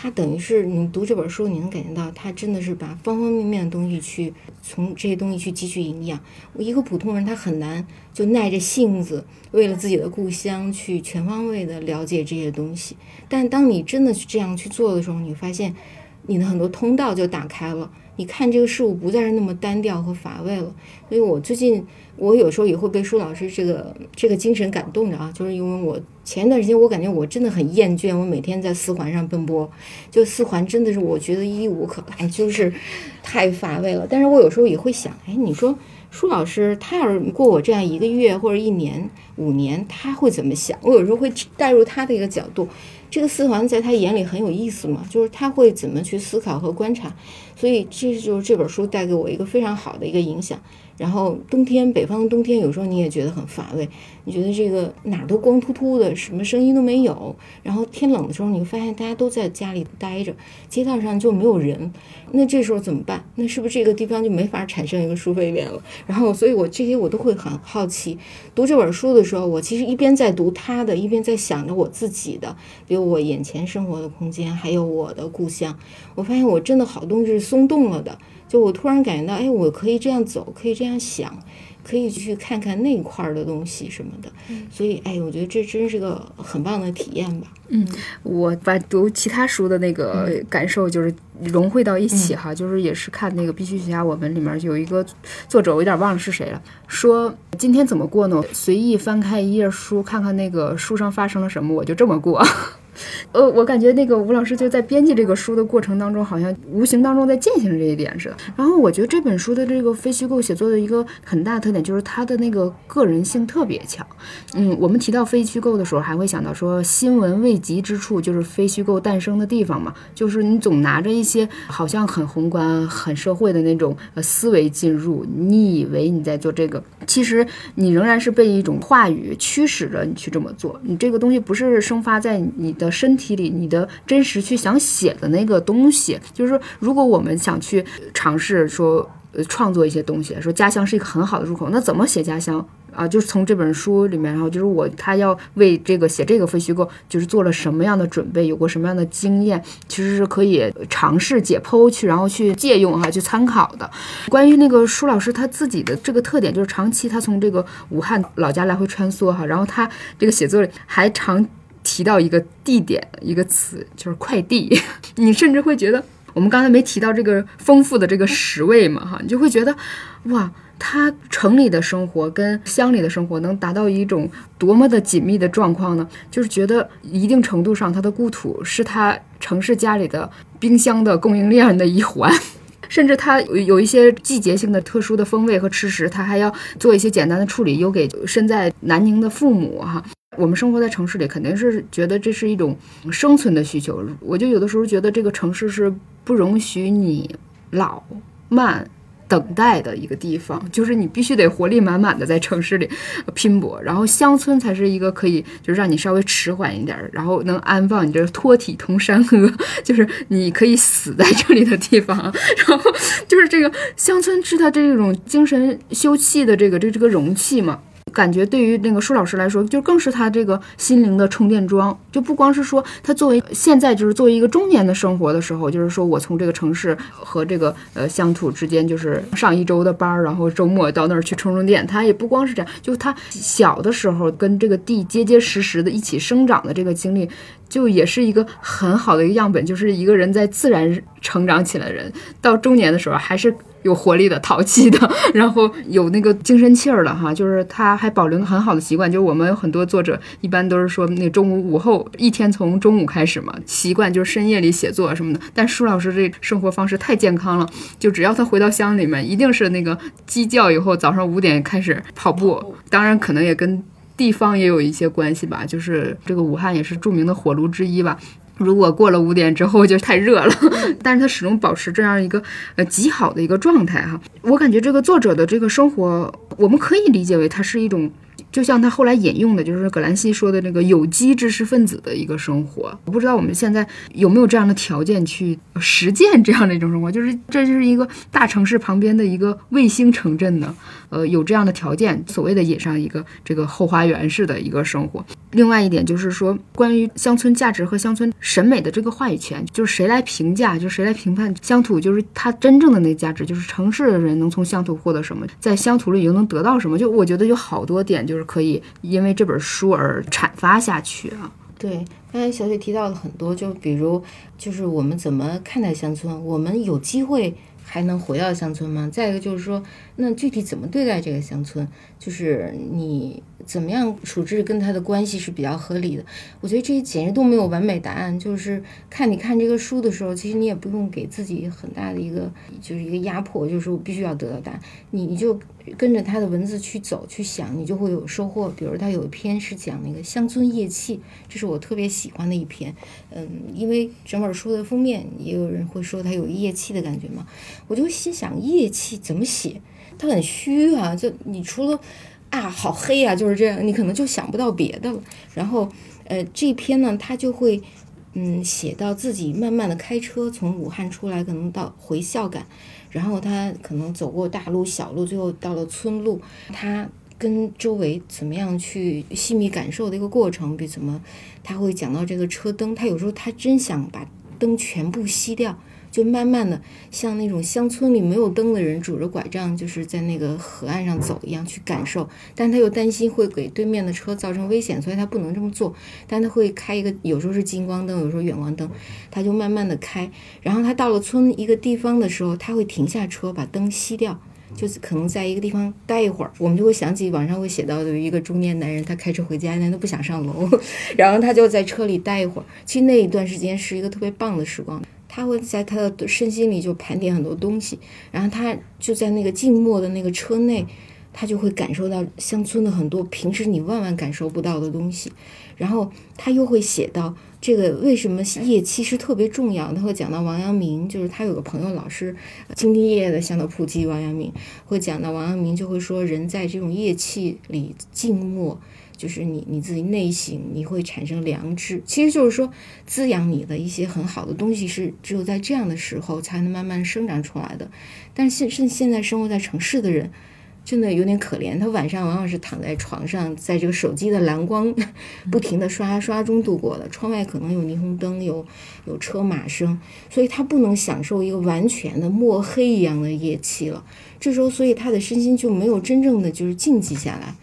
他等于是你读这本书，你能感觉到他真的是把方方面面的东西去从这些东西去汲取营养。我一个普通人，他很难就耐着性子为了自己的故乡去全方位的了解这些东西。但当你真的去这样去做的时候，你发现你的很多通道就打开了。你看这个事物不再是那么单调和乏味了。所以我最近。我有时候也会被舒老师这个这个精神感动着啊，就是因为我前一段时间我感觉我真的很厌倦，我每天在四环上奔波，就四环真的是我觉得一无可来，就是太乏味了。但是我有时候也会想，哎，你说舒老师他要是过我这样一个月或者一年、五年，他会怎么想？我有时候会带入他的一个角度，这个四环在他眼里很有意思嘛，就是他会怎么去思考和观察。所以这就是这本书带给我一个非常好的一个影响。然后冬天，北方的冬天有时候你也觉得很乏味，你觉得这个哪儿都光秃秃的，什么声音都没有。然后天冷的时候，你会发现大家都在家里待着，街道上就没有人。那这时候怎么办？那是不是这个地方就没法产生一个书飞莲了？然后，所以我这些我都会很好奇。读这本书的时候，我其实一边在读他的，一边在想着我自己的，比如我眼前生活的空间，还有我的故乡。我发现我真的好东西是松动了的。就我突然感觉到，哎，我可以这样走，可以这样想，可以去看看那块儿的东西什么的。所以，哎，我觉得这真是个很棒的体验吧。嗯，我把读其他书的那个感受就是融汇到一起哈，就是也是看那个《必须学下我们》里面有一个作者，我有点忘了是谁了，说今天怎么过呢？随意翻开一页书，看看那个书上发生了什么，我就这么过。呃，我感觉那个吴老师就在编辑这个书的过程当中，好像无形当中在践行这一点似的。然后我觉得这本书的这个非虚构写作的一个很大特点，就是它的那个个人性特别强。嗯，我们提到非虚构的时候，还会想到说新闻未及之处就是非虚构诞生的地方嘛，就是你总拿着一些好像很宏观、很社会的那种呃思维进入，你以为你在做这个，其实你仍然是被一种话语驱使着你去这么做。你这个东西不是生发在你的。身体里，你的真实去想写的那个东西，就是说，如果我们想去尝试说，呃，创作一些东西，说家乡是一个很好的入口，那怎么写家乡啊？就是从这本书里面，然后就是我他要为这个写这个非虚构，就是做了什么样的准备，有过什么样的经验，其实是可以尝试解剖去，然后去借用哈，去参考的。关于那个舒老师他自己的这个特点，就是长期他从这个武汉老家来回穿梭哈，然后他这个写作里还常。提到一个地点，一个词就是快递，[laughs] 你甚至会觉得我们刚才没提到这个丰富的这个食味嘛，哈，你就会觉得，哇，他城里的生活跟乡里的生活能达到一种多么的紧密的状况呢？就是觉得一定程度上，他的故土是他城市家里的冰箱的供应链的一环。[laughs] 甚至它有一些季节性的特殊的风味和吃食，它还要做一些简单的处理，邮给身在南宁的父母哈。我们生活在城市里，肯定是觉得这是一种生存的需求。我就有的时候觉得这个城市是不容许你老慢。等待的一个地方，就是你必须得活力满满的在城市里拼搏，然后乡村才是一个可以就是让你稍微迟缓一点，然后能安放你这脱体同山河，就是你可以死在这里的地方。然后就是这个乡村是他这种精神休憩的这个这这个容器嘛。感觉对于那个舒老师来说，就更是他这个心灵的充电桩。就不光是说他作为现在就是作为一个中年的生活的时候，就是说我从这个城市和这个呃乡土之间，就是上一周的班儿，然后周末到那儿去充充电。他也不光是这样，就他小的时候跟这个地结结实实的一起生长的这个经历，就也是一个很好的一个样本。就是一个人在自然成长起来的人，到中年的时候还是。有活力的、淘气的，然后有那个精神气儿的哈，就是他还保留很好的习惯。就是我们有很多作者一般都是说，那中午午后一天从中午开始嘛，习惯就是深夜里写作什么的。但舒老师这生活方式太健康了，就只要他回到乡里面，一定是那个鸡叫以后，早上五点开始跑步。当然，可能也跟地方也有一些关系吧，就是这个武汉也是著名的火炉之一吧。如果过了五点之后就太热了，但是他始终保持这样一个呃极好的一个状态哈。我感觉这个作者的这个生活，我们可以理解为它是一种。就像他后来引用的，就是葛兰西说的那个有机知识分子的一个生活。我不知道我们现在有没有这样的条件去实践这样的一种生活，就是这就是一个大城市旁边的一个卫星城镇呢，呃，有这样的条件，所谓的引上一个这个后花园式的一个生活。另外一点就是说，关于乡村价值和乡村审美的这个话语权，就是谁来评价，就谁来评判乡土，就是它真正的那个价值，就是城市的人能从乡土获得什么，在乡土里又能得到什么？就我觉得有好多点就。是可以因为这本书而阐发下去啊。对，刚才小雪提到了很多，就比如就是我们怎么看待乡村，我们有机会还能回到乡村吗？再一个就是说，那具体怎么对待这个乡村，就是你。怎么样处置跟他的关系是比较合理的？我觉得这些简直都没有完美答案。就是看你看这个书的时候，其实你也不用给自己很大的一个就是一个压迫，就是我必须要得到答案。你你就跟着他的文字去走去想，你就会有收获。比如他有一篇是讲那个乡村夜气，这是我特别喜欢的一篇。嗯，因为整本书的封面也有人会说它有夜气的感觉嘛，我就心想夜气怎么写？它很虚啊，就你除了。啊，好黑呀，就是这样，你可能就想不到别的了。然后，呃，这篇呢，他就会，嗯，写到自己慢慢的开车从武汉出来，可能到回孝感，然后他可能走过大路、小路，最后到了村路，他跟周围怎么样去细密感受的一个过程，比怎么，他会讲到这个车灯，他有时候他真想把灯全部熄掉。就慢慢的像那种乡村里没有灯的人拄着拐杖，就是在那个河岸上走一样去感受，但他又担心会给对面的车造成危险，所以他不能这么做。但他会开一个，有时候是近光灯，有时候远光灯，他就慢慢的开。然后他到了村一个地方的时候，他会停下车，把灯熄掉，就是可能在一个地方待一会儿。我们就会想起网上会写到的一个中年男人，他开车回家，但他不想上楼，[laughs] 然后他就在车里待一会儿。其实那一段时间是一个特别棒的时光。他会在他的身心里就盘点很多东西，然后他就在那个静默的那个车内，他就会感受到乡村的很多平时你万万感受不到的东西，然后他又会写到这个为什么夜其实特别重要。他会讲到王阳明，就是他有个朋友老是兢兢业业的向他普及王阳明，会讲到王阳明就会说人在这种夜气里静默。就是你你自己内心，你会产生良知，其实就是说滋养你的一些很好的东西，是只有在这样的时候才能慢慢生长出来的。但是现现现在生活在城市的人，真的有点可怜，他晚上往往是躺在床上，在这个手机的蓝光 [laughs] 不停的刷刷中度过的，窗外可能有霓虹灯，有有车马声，所以他不能享受一个完全的墨黑一样的夜气了。这时候，所以他的身心就没有真正的就是静寂下来，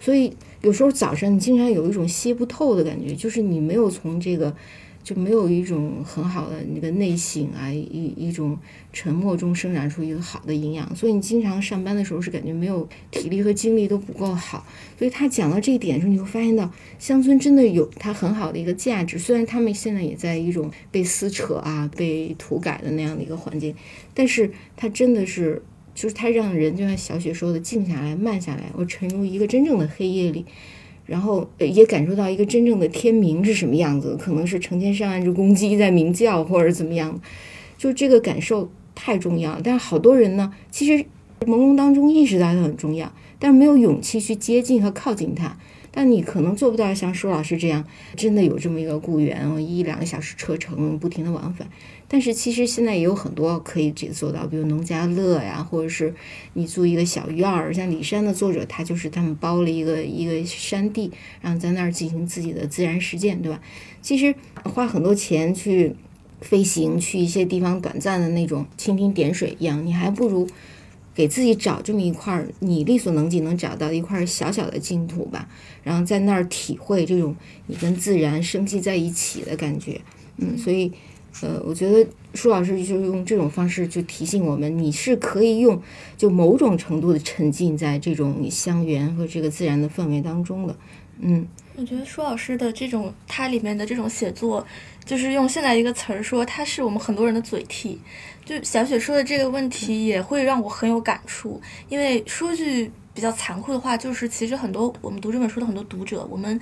所以。有时候早上你经常有一种歇不透的感觉，就是你没有从这个就没有一种很好的那个内省啊，一一种沉默中生长出一个好的营养，所以你经常上班的时候是感觉没有体力和精力都不够好。所以他讲到这一点的时候，你会发现到乡村真的有它很好的一个价值。虽然他们现在也在一种被撕扯啊、被土改的那样的一个环境，但是它真的是，就是它让人就像小雪说的，静下来、慢下来，我沉入一个真正的黑夜里。然后也感受到一个真正的天明是什么样子，可能是成千上万只公鸡在鸣叫，或者怎么样，就这个感受太重要。但是好多人呢，其实朦胧当中意识到它很重要，但是没有勇气去接近和靠近它。但你可能做不到像舒老师这样，真的有这么一个雇员，一两个小时车程不停的往返。但是其实现在也有很多可以这做到，比如农家乐呀，或者是你租一个小院儿，像李山的作者，他就是他们包了一个一个山地，然后在那儿进行自己的自然实践，对吧？其实花很多钱去飞行，去一些地方短暂的那种蜻蜓点水一样，你还不如给自己找这么一块儿你力所能及能找到一块小小的净土吧，然后在那儿体会这种你跟自然生息在一起的感觉，嗯，所以。呃，我觉得舒老师就用这种方式就提醒我们，你是可以用就某种程度的沉浸在这种乡园和这个自然的氛围当中的。嗯，我觉得舒老师的这种他里面的这种写作，就是用现在一个词儿说，他是我们很多人的嘴替。就小雪说的这个问题，也会让我很有感触。因为说句比较残酷的话，就是其实很多我们读这本书的很多读者，我们。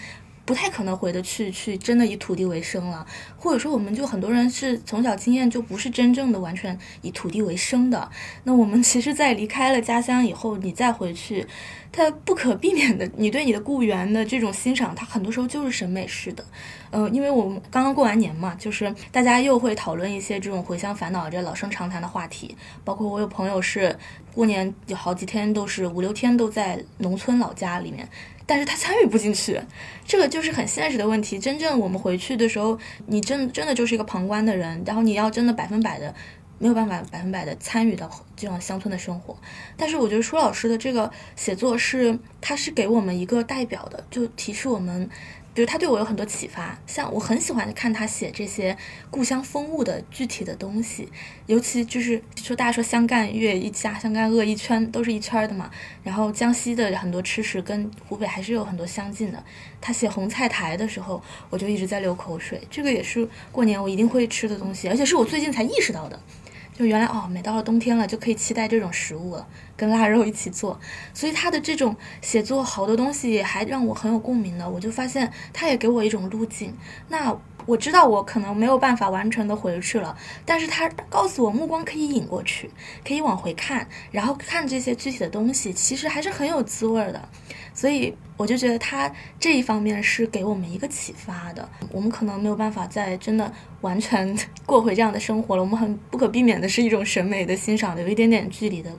不太可能回得去，去真的以土地为生了，或者说，我们就很多人是从小经验就不是真正的完全以土地为生的。那我们其实，在离开了家乡以后，你再回去，它不可避免的，你对你的故园的这种欣赏，它很多时候就是审美式的。嗯，因为我们刚刚过完年嘛，就是大家又会讨论一些这种回乡烦恼、这老生常谈的话题。包括我有朋友是过年有好几天都是五六天都在农村老家里面。但是他参与不进去，这个就是很现实的问题。真正我们回去的时候，你真真的就是一个旁观的人，然后你要真的百分百的没有办法百分百的参与到这种乡村的生活。但是我觉得舒老师的这个写作是，他是给我们一个代表的，就提示我们。比如他对我有很多启发，像我很喜欢看他写这些故乡风物的具体的东西，尤其就是说大家说湘赣粤一家，湘赣鄂一圈都是一圈的嘛。然后江西的很多吃食跟湖北还是有很多相近的。他写红菜苔的时候，我就一直在流口水。这个也是过年我一定会吃的东西，而且是我最近才意识到的。就原来哦，每到了冬天了就可以期待这种食物了，跟腊肉一起做。所以他的这种写作好多东西还让我很有共鸣的，我就发现他也给我一种路径。那我知道我可能没有办法完全的回去了，但是他告诉我目光可以引过去，可以往回看，然后看这些具体的东西，其实还是很有滋味的。所以我就觉得他这一方面是给我们一个启发的。我们可能没有办法再真的完全过回这样的生活了，我们很不可避免的是一种审美的欣赏，有一点点距离的，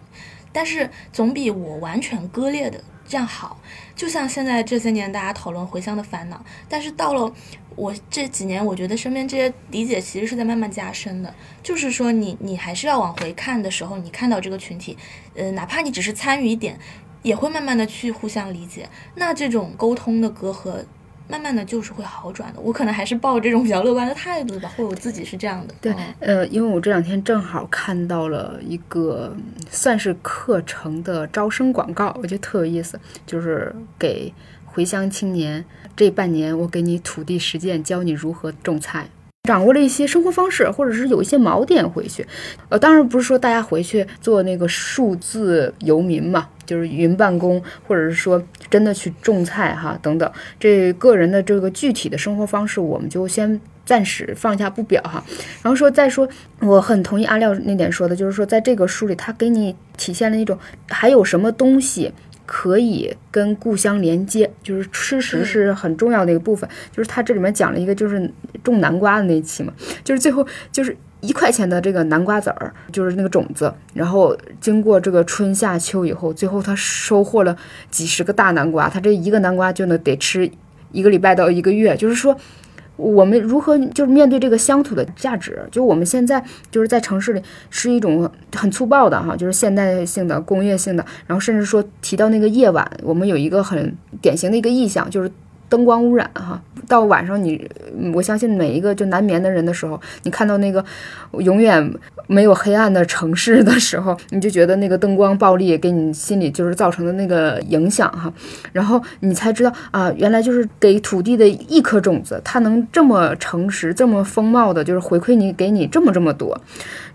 但是总比我完全割裂的这样好。就像现在这些年大家讨论回乡的烦恼，但是到了我这几年，我觉得身边这些理解其实是在慢慢加深的。就是说，你你还是要往回看的时候，你看到这个群体，呃，哪怕你只是参与一点。也会慢慢的去互相理解，那这种沟通的隔阂，慢慢的就是会好转的。我可能还是抱这种比较乐观的态度吧，或者我自己是这样的。对，呃，因为我这两天正好看到了一个算是课程的招生广告，我觉得特有意思，就是给回乡青年这半年，我给你土地实践，教你如何种菜。掌握了一些生活方式，或者是有一些锚点回去，呃，当然不是说大家回去做那个数字游民嘛，就是云办公，或者是说真的去种菜哈等等，这个人的这个具体的生活方式，我们就先暂时放下不表哈。然后说再说，我很同意阿廖那点说的，就是说在这个书里，他给你体现了一种还有什么东西。可以跟故乡连接，就是吃食是很重要的一个部分。就是他这里面讲了一个，就是种南瓜的那一期嘛，就是最后就是一块钱的这个南瓜籽儿，就是那个种子，然后经过这个春夏秋以后，最后他收获了几十个大南瓜，他这一个南瓜就能得吃一个礼拜到一个月，就是说。我们如何就是面对这个乡土的价值？就我们现在就是在城市里是一种很粗暴的哈，就是现代性的工业性的，然后甚至说提到那个夜晚，我们有一个很典型的一个意象，就是灯光污染哈。到晚上你，我相信每一个就难眠的人的时候，你看到那个永远没有黑暗的城市的时候，[laughs] 你就觉得那个灯光暴力给你心里就是造成的那个影响哈。然后你才知道啊，原来就是给土地的一颗种子，它能这么诚实、这么风貌的，就是回馈你给你这么这么多。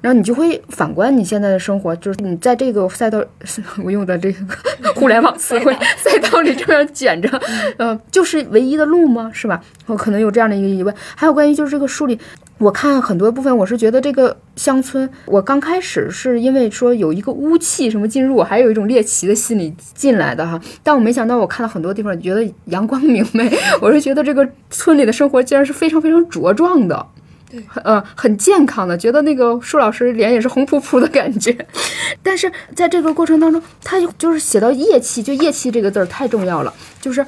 然后你就会反观你现在的生活，就是你在这个 [laughs] 赛道，[laughs] 我用的这个互联网词汇 [laughs] 赛道里这样卷着，呃，就是唯一的路吗？是吧？我可能有这样的一个疑问。还有关于就是这个书里，我看很多部分，我是觉得这个乡村，我刚开始是因为说有一个污气什么进入，我还有一种猎奇的心理进来的哈。但我没想到，我看到很多地方觉得阳光明媚，我是觉得这个村里的生活竟然是非常非常茁壮的。对，呃，很健康的，觉得那个舒老师脸也是红扑扑的感觉。[laughs] 但是在这个过程当中，他就是写到夜气，就夜气这个字儿太重要了。就是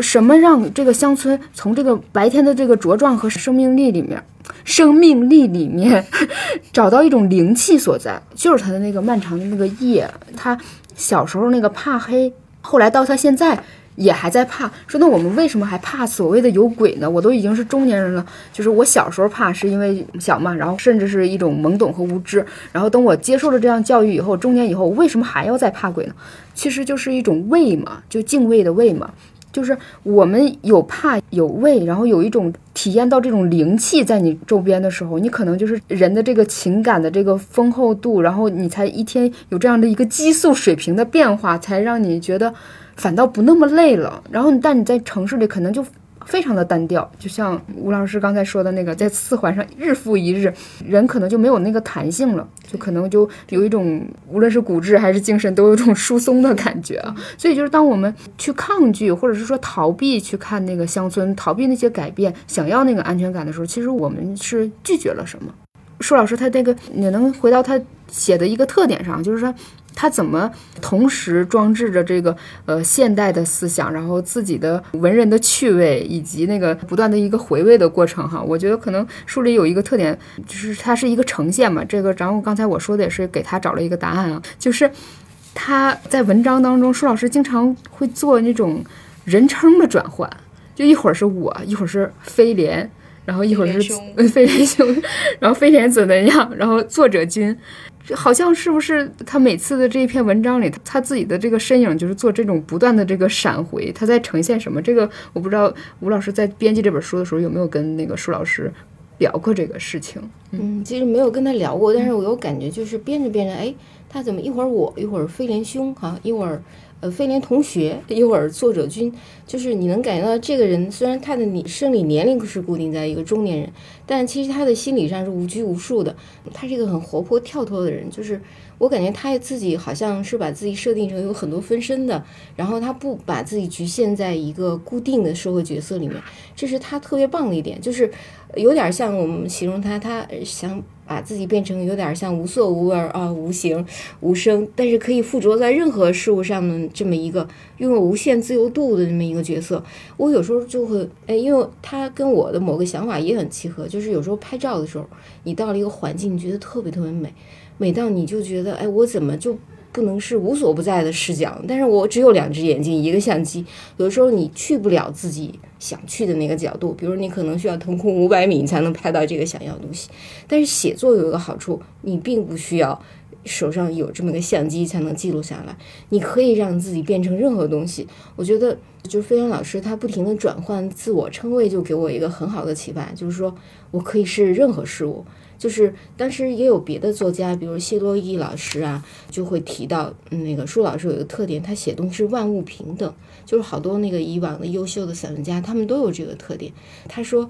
什么让这个乡村从这个白天的这个茁壮和生命力里面，生命力里面 [laughs] 找到一种灵气所在，就是他的那个漫长的那个夜。他小时候那个怕黑，后来到他现在。也还在怕，说那我们为什么还怕所谓的有鬼呢？我都已经是中年人了，就是我小时候怕是因为小嘛，然后甚至是一种懵懂和无知，然后等我接受了这样教育以后，中年以后，为什么还要再怕鬼呢？其实就是一种畏嘛，就敬畏的畏嘛，就是我们有怕有畏，然后有一种体验到这种灵气在你周边的时候，你可能就是人的这个情感的这个丰厚度，然后你才一天有这样的一个激素水平的变化，才让你觉得。反倒不那么累了，然后但你在城市里可能就非常的单调，就像吴老师刚才说的那个，在四环上日复一日，人可能就没有那个弹性了，就可能就有一种无论是骨质还是精神都有种疏松的感觉啊。所以就是当我们去抗拒或者是说逃避去看那个乡村，逃避那些改变，想要那个安全感的时候，其实我们是拒绝了什么？舒老师他这个你能回到他写的一个特点上，就是说。他怎么同时装置着这个呃现代的思想，然后自己的文人的趣味，以及那个不断的一个回味的过程哈？我觉得可能书里有一个特点，就是它是一个呈现嘛。这个，然后刚才我说的也是给他找了一个答案啊，就是他在文章当中，舒老师经常会做那种人称的转换，就一会儿是我，一会儿是飞廉，然后一会儿是飞廉兄，[laughs] 然后飞廉怎么样，然后作者君。好像是不是他每次的这一篇文章里，他自己的这个身影就是做这种不断的这个闪回，他在呈现什么？这个我不知道。吴老师在编辑这本书的时候有没有跟那个舒老师聊过这个事情？嗯，其实没有跟他聊过，但是我有感觉，就是编着编着，哎，他怎么一会儿我，一会儿飞廉兄，哈，一会儿。呃，飞廉同学，一会儿作者君，就是你能感觉到这个人，虽然他的你生理年龄是固定在一个中年人，但其实他的心理上是无拘无束的。他是一个很活泼跳脱的人，就是我感觉他自己好像是把自己设定成有很多分身的，然后他不把自己局限在一个固定的社会角色里面，这是他特别棒的一点，就是有点像我们形容他，他想。把自己变成有点像无色无味啊、无形无声，但是可以附着在任何事物上的这么一个拥有无限自由度的这么一个角色。我有时候就会，哎，因为他跟我的某个想法也很契合，就是有时候拍照的时候，你到了一个环境，你觉得特别特别美，美到你就觉得，哎，我怎么就。不能是无所不在的视角，但是我只有两只眼睛，一个相机。有的时候你去不了自己想去的那个角度，比如你可能需要腾空五百米才能拍到这个想要的东西。但是写作有一个好处，你并不需要手上有这么个相机才能记录下来，你可以让自己变成任何东西。我觉得就是飞扬老师他不停的转换自我称谓，就给我一个很好的启发，就是说我可以是任何事物。就是当时也有别的作家，比如谢洛伊老师啊，就会提到那个舒老师有一个特点，他写东西万物平等，就是好多那个以往的优秀的散文家，他们都有这个特点。他说。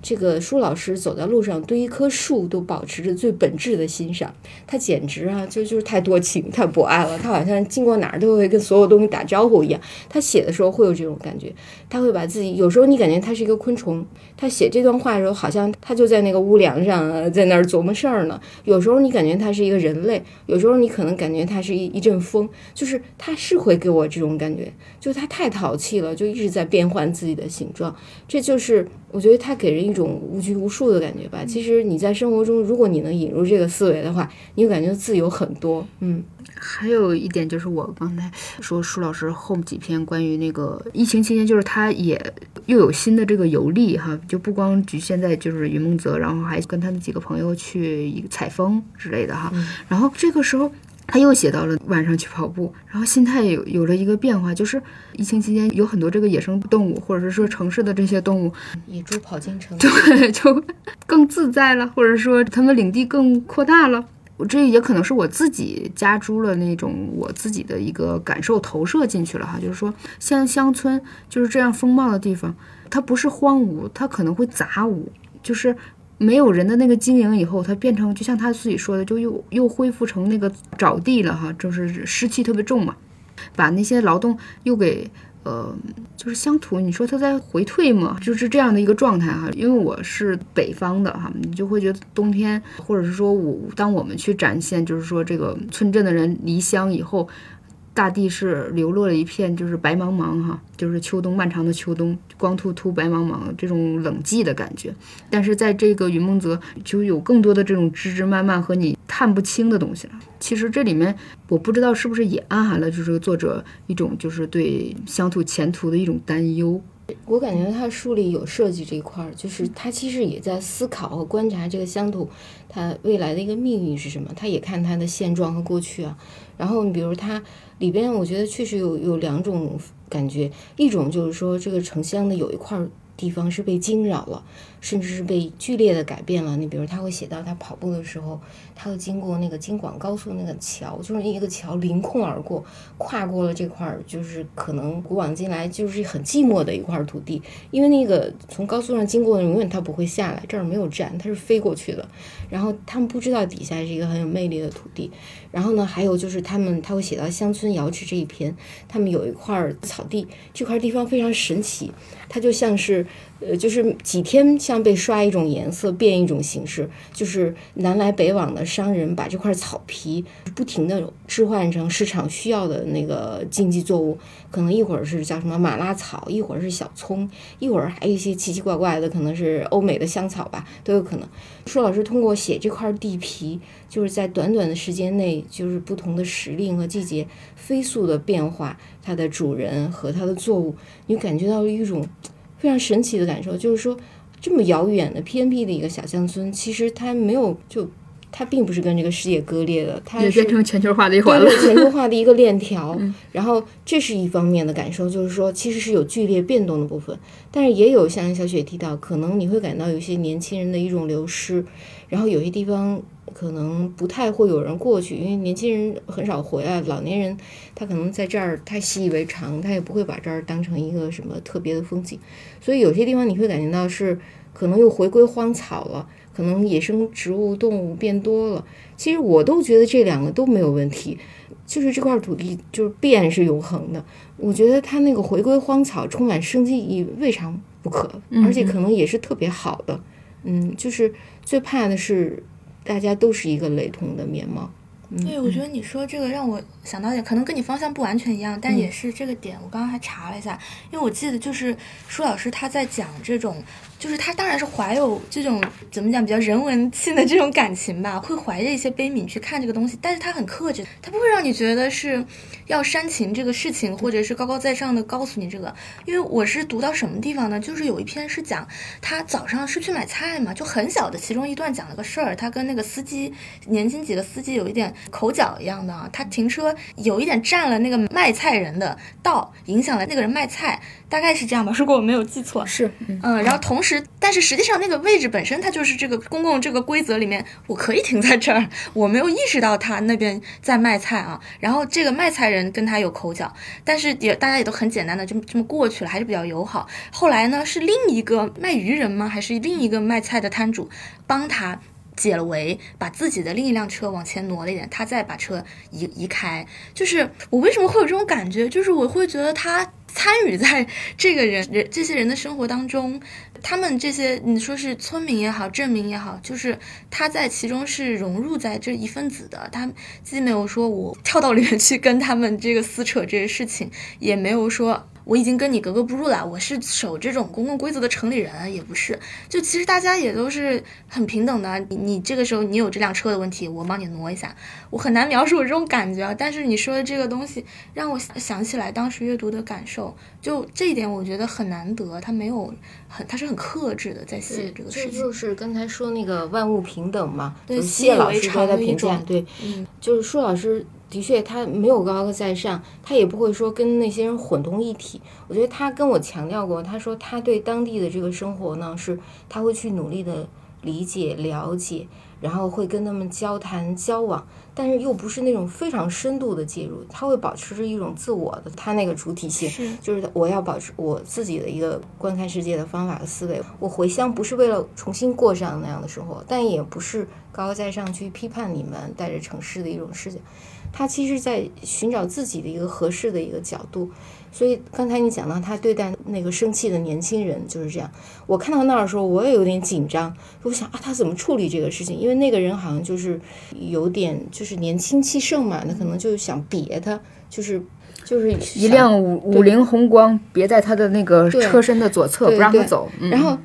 这个舒老师走在路上，对一棵树都保持着最本质的欣赏。他简直啊，就就是太多情、太博爱了。他好像经过哪儿都会跟所有东西打招呼一样。他写的时候会有这种感觉，他会把自己有时候你感觉他是一个昆虫。他写这段话的时候，好像他就在那个屋梁上啊，在那儿琢磨事儿呢。有时候你感觉他是一个人类，有时候你可能感觉他是一一阵风，就是他是会给我这种感觉，就是他太淘气了，就一直在变换自己的形状。这就是我觉得他给人。一种无拘无束的感觉吧。其实你在生活中，如果你能引入这个思维的话，你就感觉自由很多。嗯，还有一点就是我刚才说舒老师后几篇关于那个疫情期间，就是他也又有新的这个游历哈，就不光局限在就是云梦泽，然后还跟他的几个朋友去采风之类的哈。然后这个时候。他又写到了晚上去跑步，然后心态有有了一个变化，就是疫情期间有很多这个野生动物，或者是说城市的这些动物，野猪跑进城，对，[laughs] 就更自在了，或者说他们领地更扩大了。我这也可能是我自己加诸了那种我自己的一个感受投射进去了哈，就是说像乡村就是这样风貌的地方，它不是荒芜，它可能会杂芜，就是。没有人的那个经营以后，它变成就像他自己说的，就又又恢复成那个沼地了哈，就是湿气特别重嘛，把那些劳动又给呃，就是乡土，你说它在回退嘛，就是这样的一个状态哈。因为我是北方的哈，你就会觉得冬天，或者是说我当我们去展现，就是说这个村镇的人离乡以后。大地是流落了一片，就是白茫茫哈，就是秋冬漫长的秋冬，光秃秃白茫茫这种冷寂的感觉。但是在这个云梦泽，就有更多的这种枝枝蔓蔓和你看不清的东西了。其实这里面，我不知道是不是也暗含了，就是作者一种就是对乡土前途的一种担忧。我感觉他书里有设计这一块儿，就是他其实也在思考和观察这个乡土，它未来的一个命运是什么。他也看它的现状和过去啊。然后你比如它里边，我觉得确实有有两种感觉，一种就是说这个城乡的有一块地方是被惊扰了。甚至是被剧烈的改变了。你比如他会写到他跑步的时候，他会经过那个京广高速那个桥，就是一个桥凌空而过，跨过了这块儿，就是可能古往今来就是很寂寞的一块土地。因为那个从高速上经过的永远他不会下来，这儿没有站，他是飞过去的。然后他们不知道底下是一个很有魅力的土地。然后呢，还有就是他们他会写到乡村瑶池这一篇，他们有一块草地，这块地方非常神奇，它就像是。呃，就是几天像被刷一种颜色，变一种形式，就是南来北往的商人把这块草皮不停的置换成市场需要的那个经济作物，可能一会儿是叫什么马拉草，一会儿是小葱，一会儿还有一些奇奇怪怪的，可能是欧美的香草吧，都有可能。舒老师通过写这块地皮，就是在短短的时间内，就是不同的时令和季节飞速的变化，它的主人和它的作物，你感觉到了一种。非常神奇的感受，就是说，这么遥远的偏僻的一个小乡村，其实它没有就，它并不是跟这个世界割裂的，它也变成全球化的一环了，全球化的一个链 [laughs] 条。然后这是一方面的感受，就是说，其实是有剧烈变动的部分，但是也有像小雪提到，可能你会感到有些年轻人的一种流失，然后有些地方。可能不太会有人过去，因为年轻人很少回来，老年人他可能在这儿太习以为常，他也不会把这儿当成一个什么特别的风景，所以有些地方你会感觉到是可能又回归荒草了，可能野生植物动物变多了。其实我都觉得这两个都没有问题，就是这块土地就是变是永恒的，我觉得它那个回归荒草充满生机意未尝不可，而且可能也是特别好的。嗯，就是最怕的是。大家都是一个雷同的面貌。对，我觉得你说这个让我想到点，可能跟你方向不完全一样，但也是这个点。我刚刚还查了一下，因为我记得就是舒老师他在讲这种，就是他当然是怀有这种怎么讲比较人文性的这种感情吧，会怀着一些悲悯去看这个东西，但是他很克制，他不会让你觉得是要煽情这个事情，或者是高高在上的告诉你这个。因为我是读到什么地方呢？就是有一篇是讲他早上是去买菜嘛，就很小的其中一段讲了个事儿，他跟那个司机年轻几个司机有一点。口角一样的啊，他停车有一点占了那个卖菜人的道，影响了那个人卖菜，大概是这样吧，[laughs] 如果我没有记错。是，嗯，然后同时，但是实际上那个位置本身它就是这个公共这个规则里面，我可以停在这儿，我没有意识到他那边在卖菜啊。然后这个卖菜人跟他有口角，但是也大家也都很简单的这么这么过去了，还是比较友好。后来呢，是另一个卖鱼人吗？还是另一个卖菜的摊主帮他？解了围，把自己的另一辆车往前挪了一点，他再把车移移开。就是我为什么会有这种感觉？就是我会觉得他参与在这个人人这些人的生活当中，他们这些你说是村民也好，镇民也好，就是他在其中是融入在这一分子的。他既没有说我跳到里面去跟他们这个撕扯这些事情，也没有说。我已经跟你格格不入了，我是守这种公共规则的城里人，也不是。就其实大家也都是很平等的。你你这个时候你有这辆车的问题，我帮你挪一下，我很难描述我这种感觉。但是你说的这个东西让我想起来当时阅读的感受，就这一点我觉得很难得。他没有很，他是很克制的在写这个事情。这就是刚才说那个万物平等嘛，对，谢老师他的评价，对，嗯，就是舒老师。的确，他没有高高在上，他也不会说跟那些人混同一体。我觉得他跟我强调过，他说他对当地的这个生活呢，是他会去努力的理解、了解，然后会跟他们交谈、交往，但是又不是那种非常深度的介入，他会保持着一种自我的他那个主体性，就是我要保持我自己的一个观看世界的方法和思维。我回乡不是为了重新过上那样的生活，但也不是高高在上去批判你们带着城市的一种视角。他其实，在寻找自己的一个合适的一个角度，所以刚才你讲到他对待那个生气的年轻人就是这样。我看到那儿的时候，我也有点紧张，我想啊，他怎么处理这个事情？因为那个人好像就是有点就是年轻气盛嘛，那可能就想别他，就是就是一辆五五菱宏光别在他的那个车身的左侧，不让他走，然后。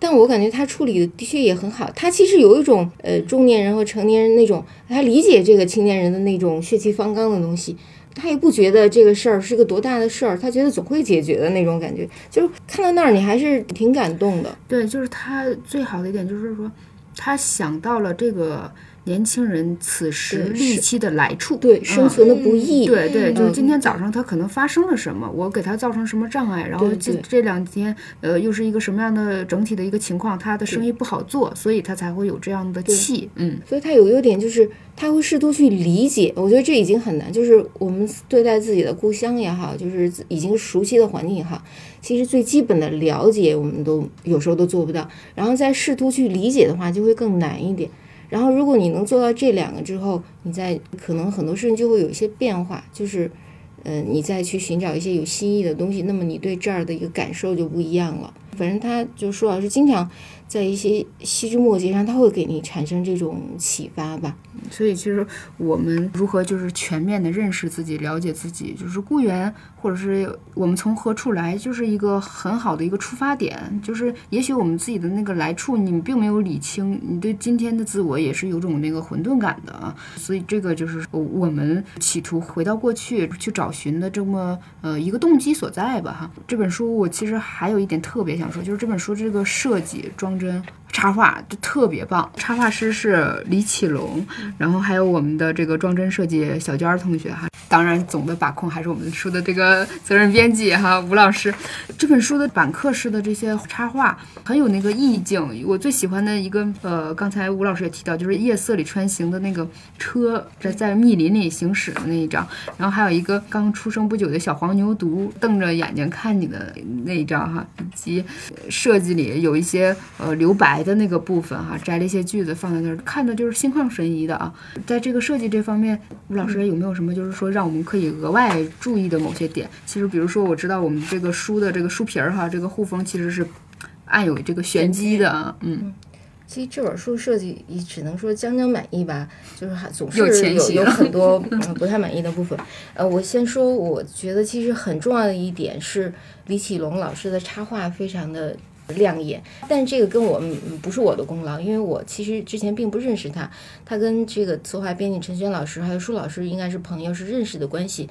但我感觉他处理的的确也很好，他其实有一种呃中年人和成年人那种，他理解这个青年人的那种血气方刚的东西，他也不觉得这个事儿是个多大的事儿，他觉得总会解决的那种感觉，就是看到那儿你还是挺感动的。对，就是他最好的一点就是说，他想到了这个。年轻人此时戾气的来处，对生存的不易，对对，就是今天早上他可能发生了什么，我给他造成什么障碍，然后这这两天呃又是一个什么样的整体的一个情况，他的生意不好做，所以他才会有这样的气，嗯，所以他有优点就是他会试图去理解，我觉得这已经很难，就是我们对待自己的故乡也好，就是已经熟悉的环境也好，其实最基本的了解我们都有时候都做不到，然后再试图去理解的话就会更难一点。然后，如果你能做到这两个之后，你再可能很多事情就会有一些变化，就是，呃，你再去寻找一些有新意的东西，那么你对这儿的一个感受就不一样了。反正他就说老师经常在一些细枝末节上，他会给你产生这种启发吧。所以，其实我们如何就是全面的认识自己、了解自己，就是故园。或者是我们从何处来，就是一个很好的一个出发点。就是也许我们自己的那个来处，你并没有理清，你对今天的自我也是有种那个混沌感的啊。所以这个就是我们企图回到过去去找寻的这么呃一个动机所在吧哈。这本书我其实还有一点特别想说，就是这本书这个设计装帧。插画就特别棒，插画师是李启龙，然后还有我们的这个装帧设计小娟同学哈，当然总的把控还是我们书的这个责任编辑哈吴老师。这本书的版刻式的这些插画很有那个意境，我最喜欢的一个呃，刚才吴老师也提到，就是夜色里穿行的那个车在在密林里行驶的那一张，然后还有一个刚出生不久的小黄牛犊瞪着眼睛看你的那一张哈，以及设计里有一些呃留白。的那个部分哈，摘了一些句子放在那儿，看的就是心旷神怡的啊。在这个设计这方面，吴老师有没有什么就是说让我们可以额外注意的某些点？其实，比如说我知道我们这个书的这个书皮儿哈，这个护封其实是暗有这个玄机的啊。嗯，其实这本书设计也只能说将将满意吧，就是还总是有有很多 [laughs] 不太满意的部分。呃，我先说，我觉得其实很重要的一点是李启龙老师的插画非常的。亮眼，但这个跟我不是我的功劳，因为我其实之前并不认识他。他跟这个策划编辑陈轩老师还有舒老师应该是朋友，是认识的关系。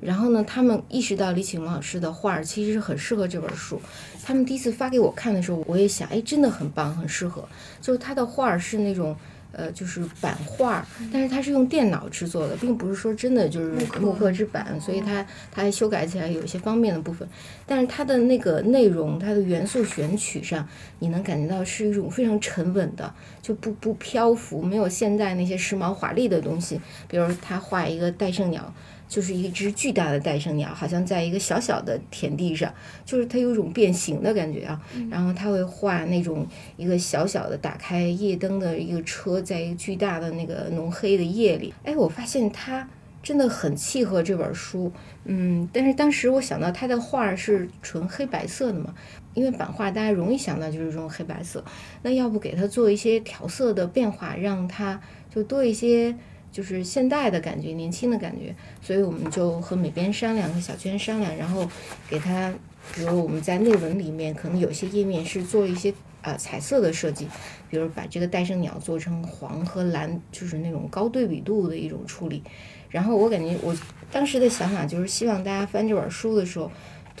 然后呢，他们意识到李启龙老师的画儿其实是很适合这本书。他们第一次发给我看的时候，我也想，哎，真的很棒，很适合。就是他的画儿是那种。呃，就是版画，但是它是用电脑制作的，并不是说真的就是木刻制版，所以它它修改起来有一些方便的部分。但是它的那个内容，它的元素选取上，你能感觉到是一种非常沉稳的，就不不漂浮，没有现在那些时髦华丽的东西。比如他画一个戴胜鸟。就是一只巨大的戴胜鸟，好像在一个小小的田地上，就是它有一种变形的感觉啊。然后他会画那种一个小小的打开夜灯的一个车，在一个巨大的那个浓黑的夜里。哎，我发现它真的很契合这本书。嗯，但是当时我想到他的画是纯黑白色的嘛，因为版画大家容易想到就是这种黑白色。那要不给它做一些调色的变化，让它就多一些。就是现代的感觉，年轻的感觉，所以我们就和美编商量，和小娟商量，然后给他，比如我们在内文里面可能有些页面是做一些呃彩色的设计，比如把这个戴胜鸟做成黄和蓝，就是那种高对比度的一种处理。然后我感觉我当时的想法就是希望大家翻这本书的时候。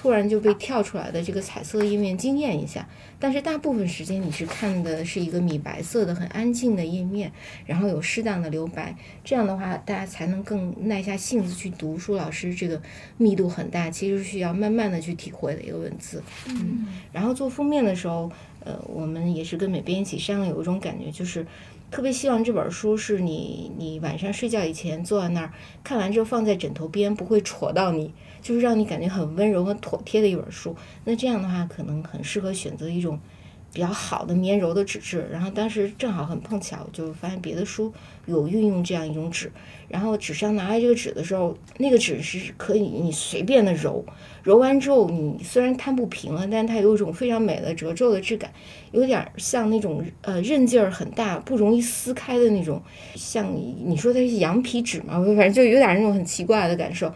突然就被跳出来的这个彩色页面惊艳一下，但是大部分时间你是看的是一个米白色的很安静的页面，然后有适当的留白，这样的话大家才能更耐下性子去读书。老师这个密度很大，其实需要慢慢的去体会的一个文字。嗯，然后做封面的时候，呃，我们也是跟美编一起商量，有一种感觉就是特别希望这本书是你你晚上睡觉以前坐在那儿看完之后放在枕头边，不会戳到你。就是让你感觉很温柔、很妥帖的一本书。那这样的话，可能很适合选择一种比较好的绵柔的纸质。然后当时正好很碰巧，就发现别的书有运用这样一种纸。然后纸上拿来这个纸的时候，那个纸是可以你随便的揉，揉完之后你虽然摊不平了，但它有一种非常美的褶皱的质感，有点像那种呃韧劲儿很大、不容易撕开的那种，像你说它是羊皮纸嘛，反正就有点那种很奇怪的感受。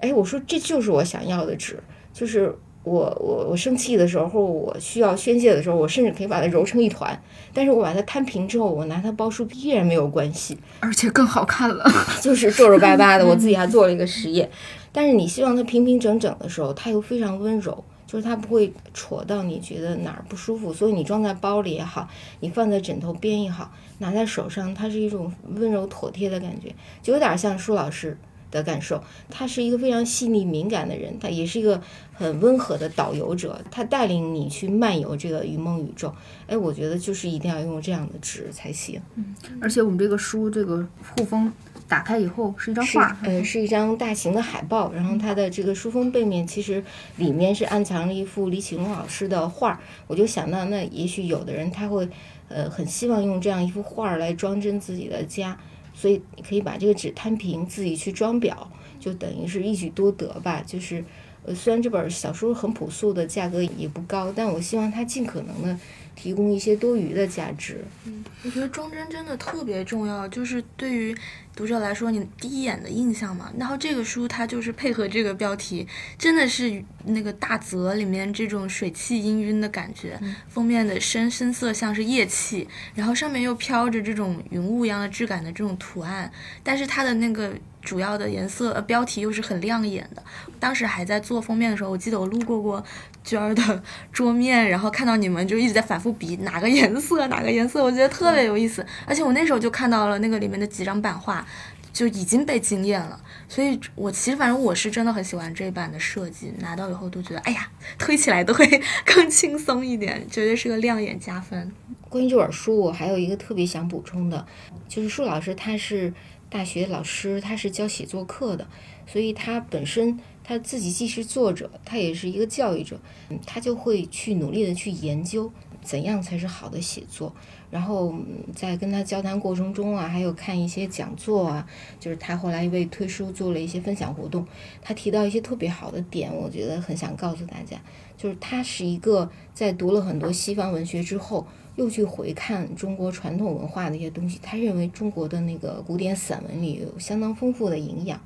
哎，我说这就是我想要的纸，就是我我我生气的时候，或我需要宣泄的时候，我甚至可以把它揉成一团，但是我把它摊平之后，我拿它包书依然没有关系，而且更好看了，[laughs] 就是皱皱巴巴的。我自己还做了一个实验，但是你希望它平平整整的时候，它又非常温柔，就是它不会戳到你觉得哪儿不舒服，所以你装在包里也好，你放在枕头边也好，拿在手上，它是一种温柔妥帖的感觉，就有点像舒老师。的感受，他是一个非常细腻敏感的人，他也是一个很温和的导游者，他带领你去漫游这个云梦宇宙。哎，我觉得就是一定要用这样的纸才行。嗯，而且我们这个书这个护封打开以后是一张画，呃，是一张大型的海报，然后它的这个书封背面其实里面是暗藏了一幅李启龙老师的画。我就想到，那也许有的人他会，呃，很希望用这样一幅画来装帧自己的家。所以你可以把这个纸摊平，自己去装裱，就等于是一举多得吧。就是，呃，虽然这本小说很朴素的价格也不高，但我希望它尽可能的提供一些多余的价值。嗯，我觉得装帧真的特别重要，就是对于。读者来说，你第一眼的印象嘛，然后这个书它就是配合这个标题，真的是那个大泽里面这种水汽氤氲的感觉。封面的深深色像是液气，然后上面又飘着这种云雾一样的质感的这种图案，但是它的那个主要的颜色呃标题又是很亮眼的。当时还在做封面的时候，我记得我路过过娟儿的 [laughs] 桌面，然后看到你们就一直在反复比哪个颜色哪个颜色，我觉得特别有意思。而且我那时候就看到了那个里面的几张版画。就已经被惊艳了，所以我其实反正我是真的很喜欢这一版的设计，拿到以后都觉得，哎呀，[laughs] 推起来都会更轻松一点，绝对是个亮眼加分。关于这本书，我还有一个特别想补充的，就是舒老师他是大学老师，他是教写作课的，所以他本身他自己既是作者，他也是一个教育者，他就会去努力的去研究怎样才是好的写作。然后在跟他交谈过程中啊，还有看一些讲座啊，就是他后来为推书做了一些分享活动，他提到一些特别好的点，我觉得很想告诉大家，就是他是一个在读了很多西方文学之后，又去回看中国传统文化的一些东西，他认为中国的那个古典散文里有相当丰富的营养。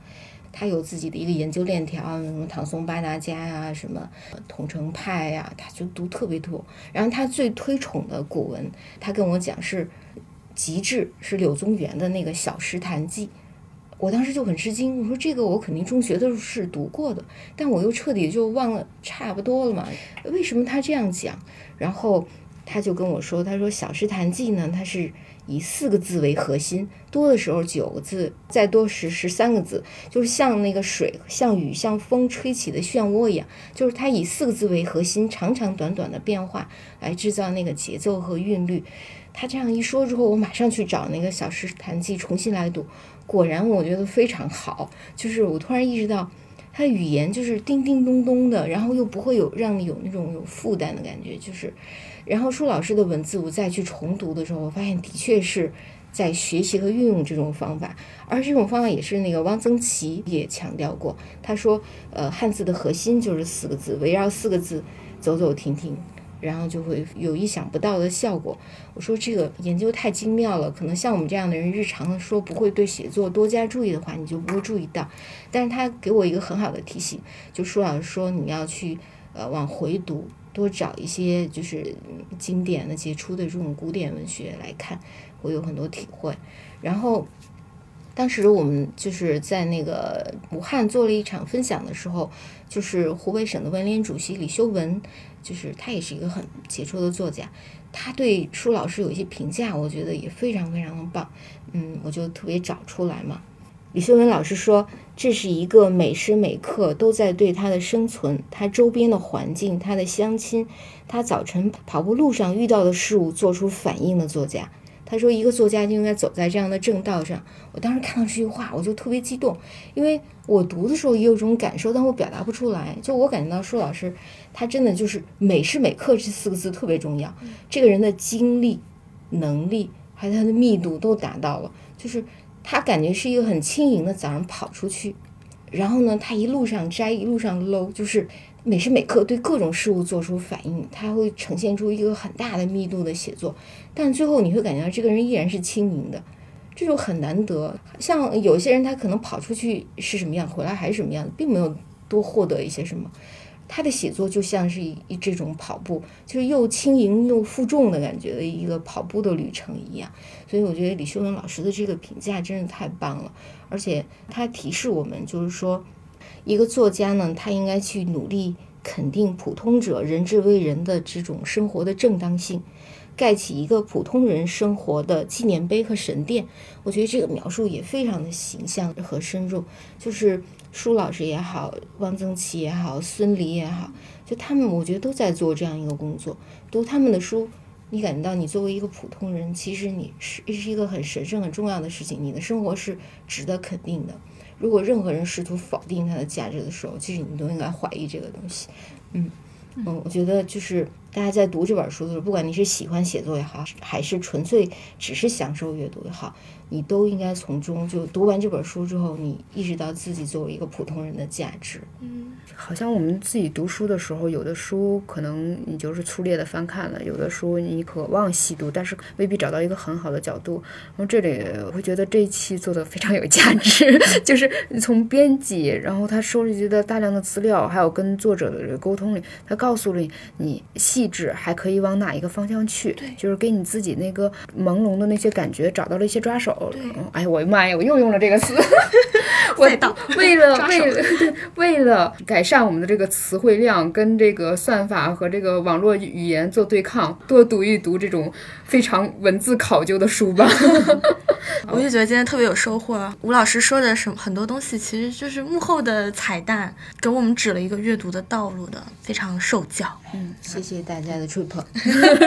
他有自己的一个研究链条，什么唐宋八大家呀，什么桐城派呀，他就读特别多。然后他最推崇的古文，他跟我讲是极致，是柳宗元的那个《小石潭记》。我当时就很吃惊，我说这个我肯定中学的时候是读过的，但我又彻底就忘了差不多了嘛。为什么他这样讲？然后他就跟我说，他说《小石潭记》呢，它是。以四个字为核心，多的时候九个字，再多时十三个字，就是像那个水、像雨、像风吹起的漩涡一样，就是它以四个字为核心，长长短短的变化来制造那个节奏和韵律。他这样一说之后，我马上去找那个《小诗坛记》重新来读，果然我觉得非常好。就是我突然意识到，他语言就是叮叮咚咚的，然后又不会有让你有那种有负担的感觉，就是。然后舒老师的文字，我再去重读的时候，我发现的确是在学习和运用这种方法，而这种方法也是那个汪曾祺也强调过。他说，呃，汉字的核心就是四个字，围绕四个字走走停停，然后就会有意想不到的效果。我说这个研究太精妙了，可能像我们这样的人日常说不会对写作多加注意的话，你就不会注意到。但是他给我一个很好的提醒，就舒老师说你要去呃往回读，多找一些就是经典的、杰出的这种古典文学来看，会有很多体会。然后。当时我们就是在那个武汉做了一场分享的时候，就是湖北省的文联主席李修文，就是他也是一个很杰出的作家，他对舒老师有一些评价，我觉得也非常非常的棒，嗯，我就特别找出来嘛。李秀文老师说，这是一个每时每刻都在对他的生存、他周边的环境、他的乡亲、他早晨跑步路上遇到的事物做出反应的作家。他说：“一个作家就应该走在这样的正道上。”我当时看到这句话，我就特别激动，因为我读的时候也有这种感受，但我表达不出来。就我感觉到舒老师，他真的就是“每时每刻”这四个字特别重要。这个人的精力、能力还有他的密度都达到了，就是他感觉是一个很轻盈的早上跑出去，然后呢，他一路上摘，一路上搂，就是。每时每刻对各种事物做出反应，他会呈现出一个很大的密度的写作，但最后你会感觉到这个人依然是轻盈的，这就很难得。像有些人他可能跑出去是什么样，回来还是什么样，并没有多获得一些什么。他的写作就像是一这种跑步，就是又轻盈又负重的感觉的一个跑步的旅程一样。所以我觉得李秀文老师的这个评价真的太棒了，而且他提示我们就是说。一个作家呢，他应该去努力肯定普通者人之为人的这种生活的正当性，盖起一个普通人生活的纪念碑和神殿。我觉得这个描述也非常的形象和深入。就是舒老师也好，汪曾祺也好，孙犁也好，就他们，我觉得都在做这样一个工作。读他们的书，你感觉到你作为一个普通人，其实你是是一个很神圣、很重要的事情。你的生活是值得肯定的。如果任何人试图否定它的价值的时候，其实你都应该怀疑这个东西。嗯嗯，我觉得就是大家在读这本书的时候，不管你是喜欢写作也好，还是纯粹只是享受阅读也好。你都应该从中就读完这本书之后，你意识到自己作为一个普通人的价值。嗯，好像我们自己读书的时候，有的书可能你就是粗略的翻看了，有的书你渴望细读，但是未必找到一个很好的角度。然后这里我会觉得这一期做的非常有价值，[laughs] 就是从编辑，然后他收集的大量的资料，还有跟作者的沟通里，他告诉了你细致还可以往哪一个方向去，对，就是给你自己那个朦胧的那些感觉找到了一些抓手。对，哎呀，我的妈呀，我又用了这个词。[laughs] 味道，[laughs] 为了为了 [laughs] 为了改善我们的这个词汇量，跟这个算法和这个网络语言做对抗，多读一读这种非常文字考究的书吧。我就觉得今天特别有收获。吴老师说的什么很多东西，其实就是幕后的彩蛋，给我们指了一个阅读的道路的，非常受教。嗯，谢谢大家的吹捧。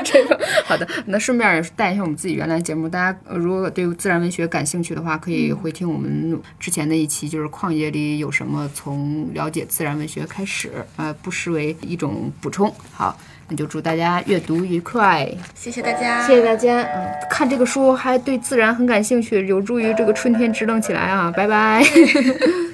吹捧。好的，那顺便也带一下我们自己原来节目。大家如果对自然文学感兴趣的话，可以回听我们之前的一期，就是旷野里有什么，从了解自然文学开始，呃，不失为一种补充。好。那就祝大家阅读愉快，谢谢大家，谢谢大家。嗯，看这个书还对自然很感兴趣，有助于这个春天支棱起来啊！拜拜。[laughs]